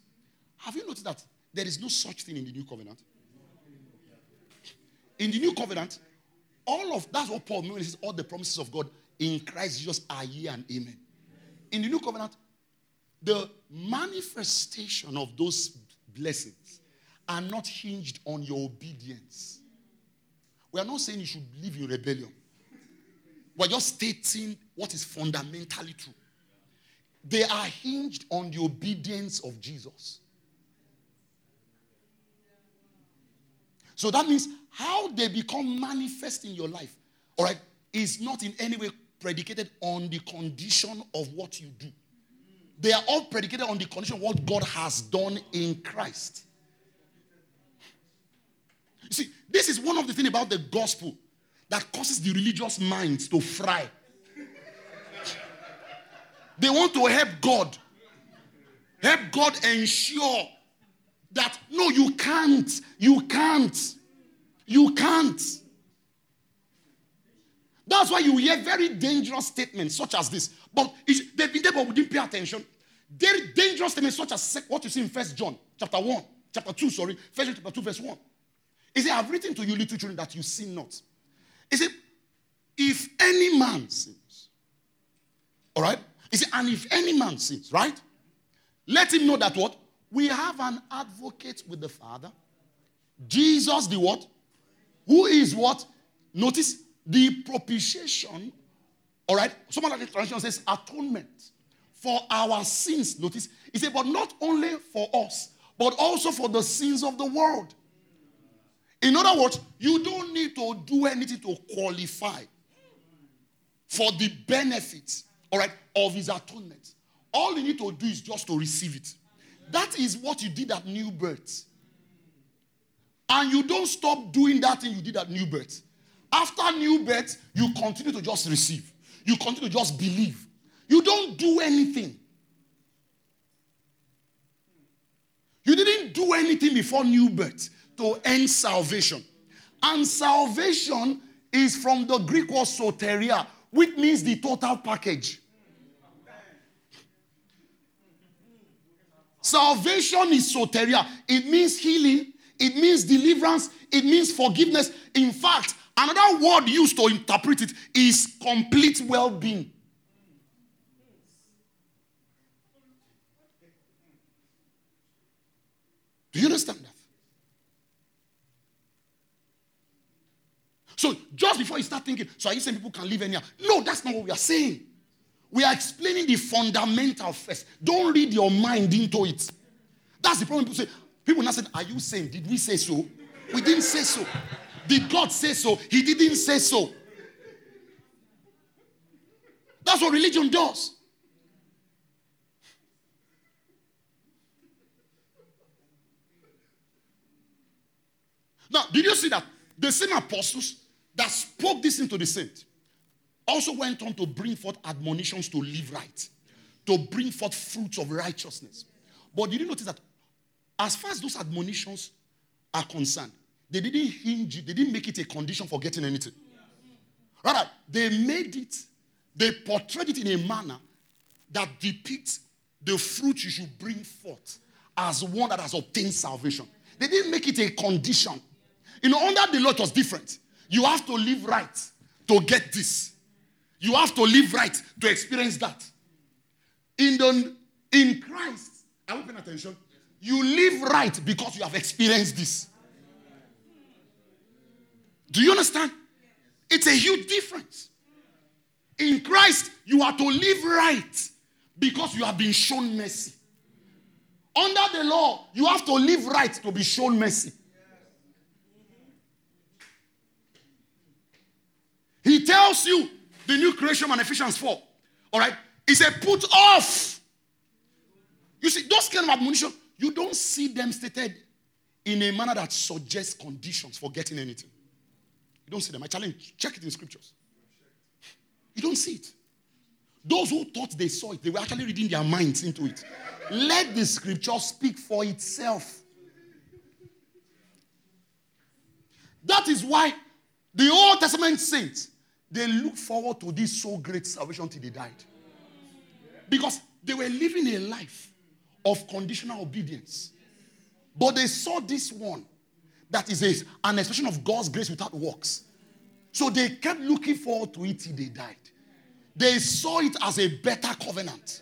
Have you noticed that there is no such thing in the new covenant? In the new covenant, all of that's what Paul means all the promises of God in Christ Jesus are ye and amen. In the new covenant, the manifestation of those blessings are not hinged on your obedience. We are not saying you should live in rebellion. We're just stating what is fundamentally true. They are hinged on the obedience of Jesus. So that means how they become manifest in your life, all right, is not in any way predicated on the condition of what you do. They are all predicated on the condition of what God has done in Christ. You see, this is one of the things about the gospel that causes the religious minds to fry. They want to help God. Help God ensure that no, you can't. You can't. You can't. That's why you hear very dangerous statements such as this. But they've been there, but we didn't pay attention. Very dangerous statements such as what you see in First John chapter 1, chapter 2, sorry, First John chapter 2, verse 1. He said, I've written to you, little children, that you sin not. He said, if any man sins, all right? He said, and if any man sins, right? Let him know that what? We have an advocate with the Father. Jesus, the what? Who is what? Notice the propitiation. All right. Some other translation says atonement for our sins. Notice. He said, but not only for us, but also for the sins of the world. In other words, you don't need to do anything to qualify for the benefits, all right, of his atonement. All you need to do is just to receive it. That is what you did at new birth. And you don't stop doing that thing you did at new birth. After new birth, you continue to just receive. You continue to just believe. You don't do anything. You didn't do anything before new birth to earn salvation. And salvation is from the Greek word soteria, which means the total package. Salvation is soteria. It means healing, it means deliverance, it means forgiveness. In fact, Another word used to interpret it is complete well being. Do you understand that? So just before you start thinking, so are you saying people can live anywhere? No, that's not what we are saying. We are explaining the fundamental first. Don't read your mind into it. That's the problem. People say, people now said, Are you saying? Did we say so? We didn't say so. Did God say so? He didn't say so. That's what religion does. Now, did you see that? The same apostles that spoke this into the saint also went on to bring forth admonitions to live right, to bring forth fruits of righteousness. But did you notice that as far as those admonitions are concerned, they didn't hinge it, they didn't make it a condition for getting anything. Rather, they made it, they portrayed it in a manner that depicts the fruit you should bring forth as one that has obtained salvation. They didn't make it a condition. You know, under the law, it was different. You have to live right to get this. You have to live right to experience that. In the in Christ, are we paying attention? You live right because you have experienced this. Do you understand? It's a huge difference. In Christ, you are to live right because you have been shown mercy. Under the law, you have to live right to be shown mercy. He tells you the new creation man Ephesians 4. All right? He said, put off. You see, those kind of admonition, you don't see them stated in a manner that suggests conditions for getting anything. You don't see them. I challenge, check it in scriptures. You don't see it. Those who thought they saw it, they were actually reading their minds into it. Let the scripture speak for itself. That is why the Old Testament saints they looked forward to this so great salvation till they died. Because they were living a life of conditional obedience. But they saw this one that is a, an expression of God's grace without works. So they kept looking forward to it till they died. They saw it as a better covenant.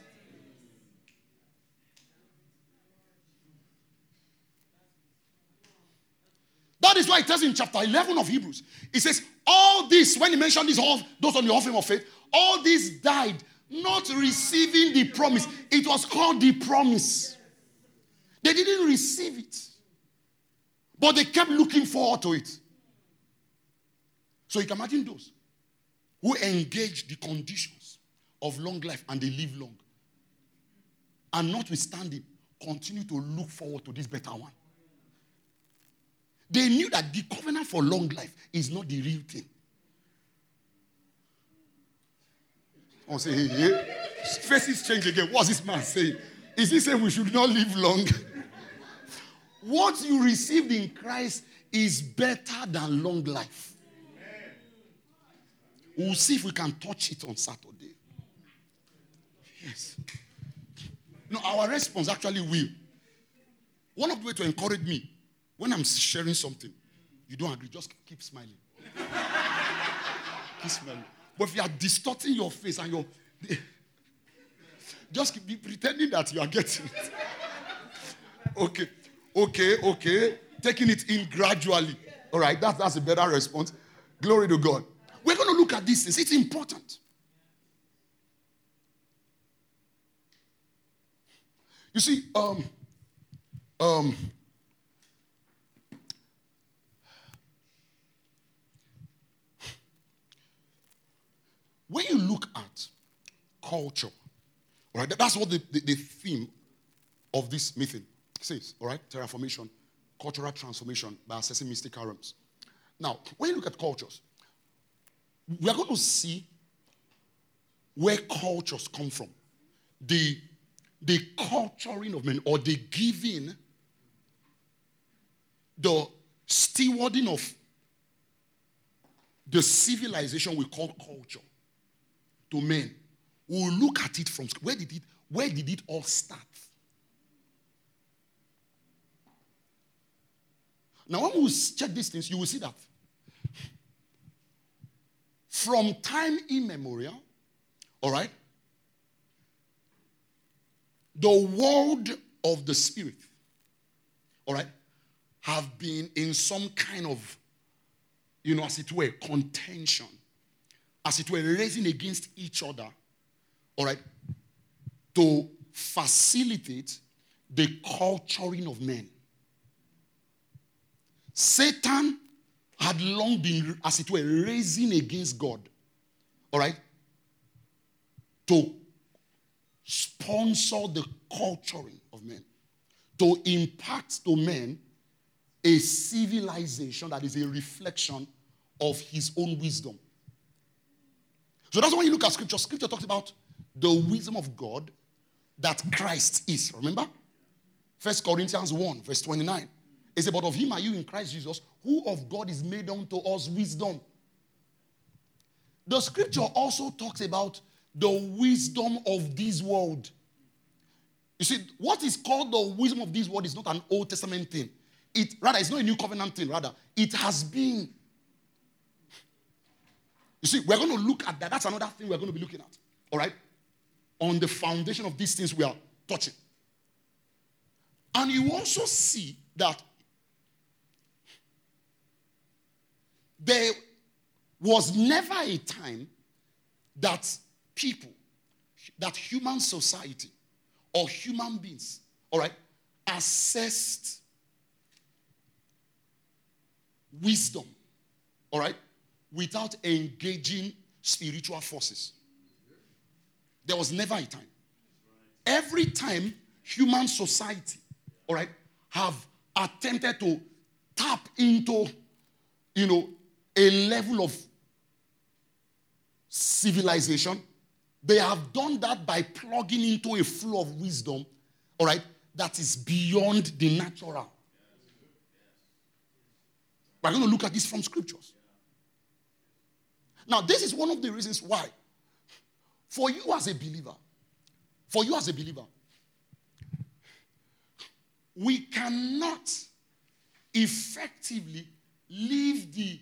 That is why it tells in chapter 11 of Hebrews, it says, All this, when he mentioned this, those on the offering of faith, all this died not receiving the promise. It was called the promise. They didn't receive it, but they kept looking forward to it. So you can imagine those who engage the conditions of long life and they live long. And notwithstanding, continue to look forward to this better one. They knew that the covenant for long life is not the real thing. I say, hey, hey. Faces change again. What's this man saying? Is he saying we should not live long? what you received in Christ is better than long life. We'll see if we can touch it on Saturday. Yes. No, our response actually will. One of the ways to encourage me when I'm sharing something, you don't agree, just keep smiling. keep smiling. But if you are distorting your face and you're just keep pretending that you are getting it. okay, okay, okay. Taking it in gradually. All right, that, that's a better response. Glory to God. We're going to look at these things. It's important. You see, um, um, When you look at culture, all right, that's what the, the, the theme of this meeting says, all right? Terraformation, cultural transformation by assessing mystical realms. Now, when you look at cultures, we are going to see where cultures come from. The, the culturing of men or the giving, the stewarding of the civilization we call culture to men. We'll look at it from where did it where did it all start? Now, when we check these things, you will see that from time immemorial, all right, the world of the spirit, all right, have been in some kind of, you know, as it were, contention, as it were, raising against each other, all right, to facilitate the culturing of men. Satan had long been, as it were, raising against God, all right, to sponsor the culturing of men, to impart to men a civilization that is a reflection of his own wisdom. So that's why you look at scripture. Scripture talks about the wisdom of God that Christ is. Remember? First Corinthians 1, verse 29. It's But of him are you in Christ Jesus, who of God is made unto us wisdom. The scripture also talks about the wisdom of this world. You see, what is called the wisdom of this world is not an Old Testament thing. It rather it's not a new covenant thing, rather, it has been. You see, we're going to look at that. That's another thing we're going to be looking at. All right? On the foundation of these things we are touching. And you also see that there was never a time that people, that human society or human beings, all right, assessed wisdom, all right, without engaging spiritual forces. There was never a time. Every time human society, all right, have attempted to tap into, you know, a level of civilization, they have done that by plugging into a flow of wisdom, all right, that is beyond the natural. We're going to look at this from scriptures. Now, this is one of the reasons why, for you as a believer, for you as a believer, we cannot effectively live the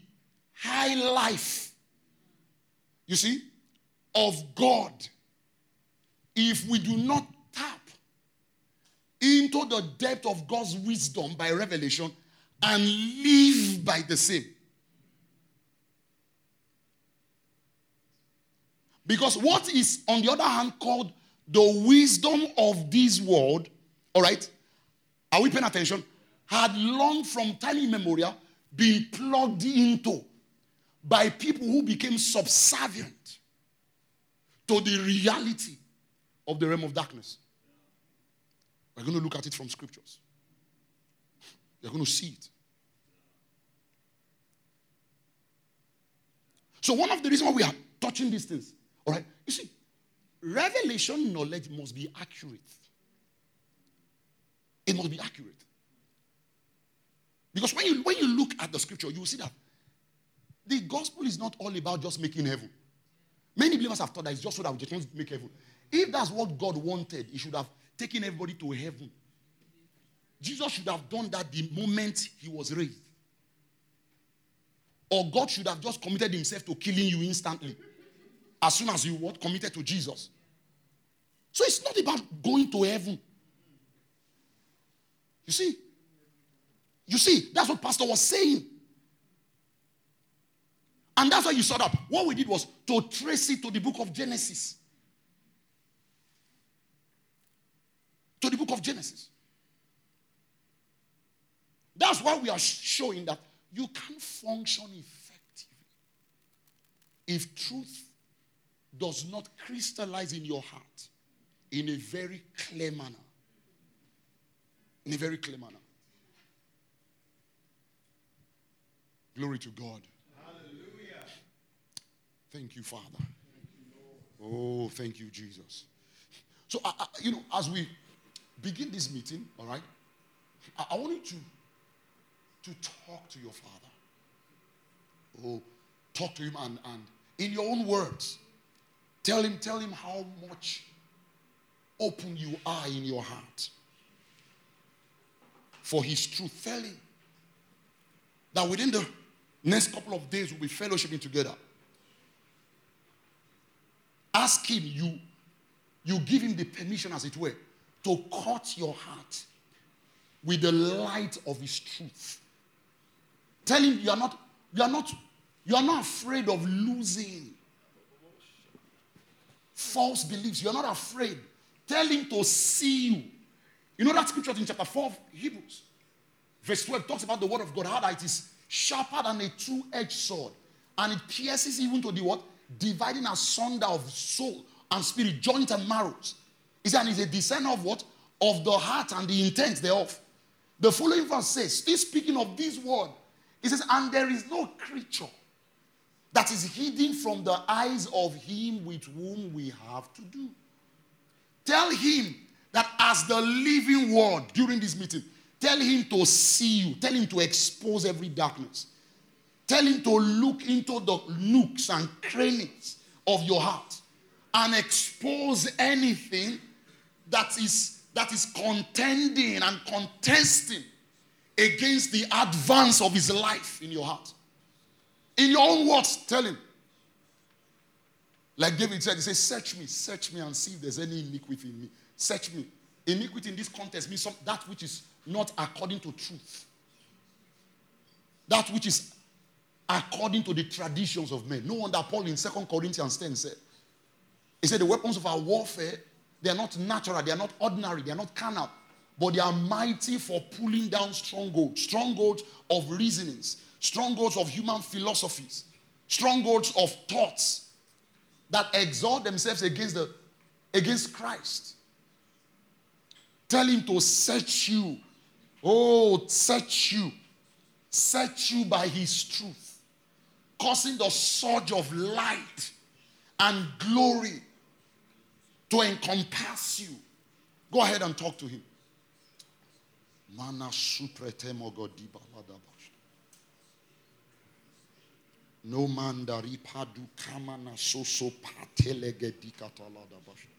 high life, you see, of God if we do not tap into the depth of God's wisdom by revelation and live by the same. Because what is, on the other hand, called the wisdom of this world, all right, are we paying attention? Had long from time immemorial been plugged into by people who became subservient to the reality of the realm of darkness. We're going to look at it from scriptures. You're going to see it. So, one of the reasons why we are touching these things, all right, you see, revelation knowledge must be accurate. It must be accurate. Because when you, when you look at the scripture, you will see that the gospel is not all about just making heaven. Many believers have thought that it's just so that we just want to make heaven. If that's what God wanted, He should have taken everybody to heaven. Jesus should have done that the moment He was raised. Or God should have just committed Himself to killing you instantly as soon as you were committed to Jesus. So it's not about going to heaven. You see? You see, that's what Pastor was saying. And that's why you saw that. What we did was to trace it to the book of Genesis. To the book of Genesis. That's why we are showing that you can't function effectively if truth does not crystallize in your heart in a very clear manner. In a very clear manner. Glory to God. Hallelujah. Thank you, Father. Thank you, Oh, thank you, Jesus. So, uh, you know, as we begin this meeting, all right, I, I want you to, to talk to your Father. Oh, talk to Him and, and in your own words, tell Him, tell Him how much open you are in your heart for His truth. Tell Him that within the next couple of days we'll be fellowshipping together. ask him, you, you give him the permission, as it were, to cut your heart with the light of his truth. Tell him you are not, you are not, you are not afraid of losing false beliefs. You are not afraid. Tell him to see you. You know that scripture in chapter 4 of Hebrews, verse 12 talks about the word of God, how that it is sharper than a two-edged sword, and it pierces even to the what? Dividing asunder of soul and spirit, joint and marrows. He said, and a discerner of what? Of the heart and the intent thereof. The following verse says, still speaking of this word, he says, and there is no creature that is hidden from the eyes of him with whom we have to do. Tell him that as the living word during this meeting, tell him to see you, tell him to expose every darkness. Tell him to look into the nooks and crannies of your heart and expose anything that is, that is contending and contesting against the advance of his life in your heart. In your own words, tell him. Like David said, he says, Search me, search me, and see if there's any iniquity in me. Search me. Iniquity in this context means some, that which is not according to truth. That which is according to the traditions of men. No wonder Paul in 2 Corinthians 10 said, He said, The weapons of our warfare, they are not natural, they are not ordinary, they are not carnal, but they are mighty for pulling down strongholds, strongholds of reasonings, strongholds of human philosophies, strongholds of thoughts that exalt themselves against, the, against Christ. Tell him to search you. Oh, search you. Search you by his truth, causing the surge of light and glory to encompass you. Go ahead and talk to him. Mana supretemo godiba No mandari padu kamana soso patelege dikata ladabash.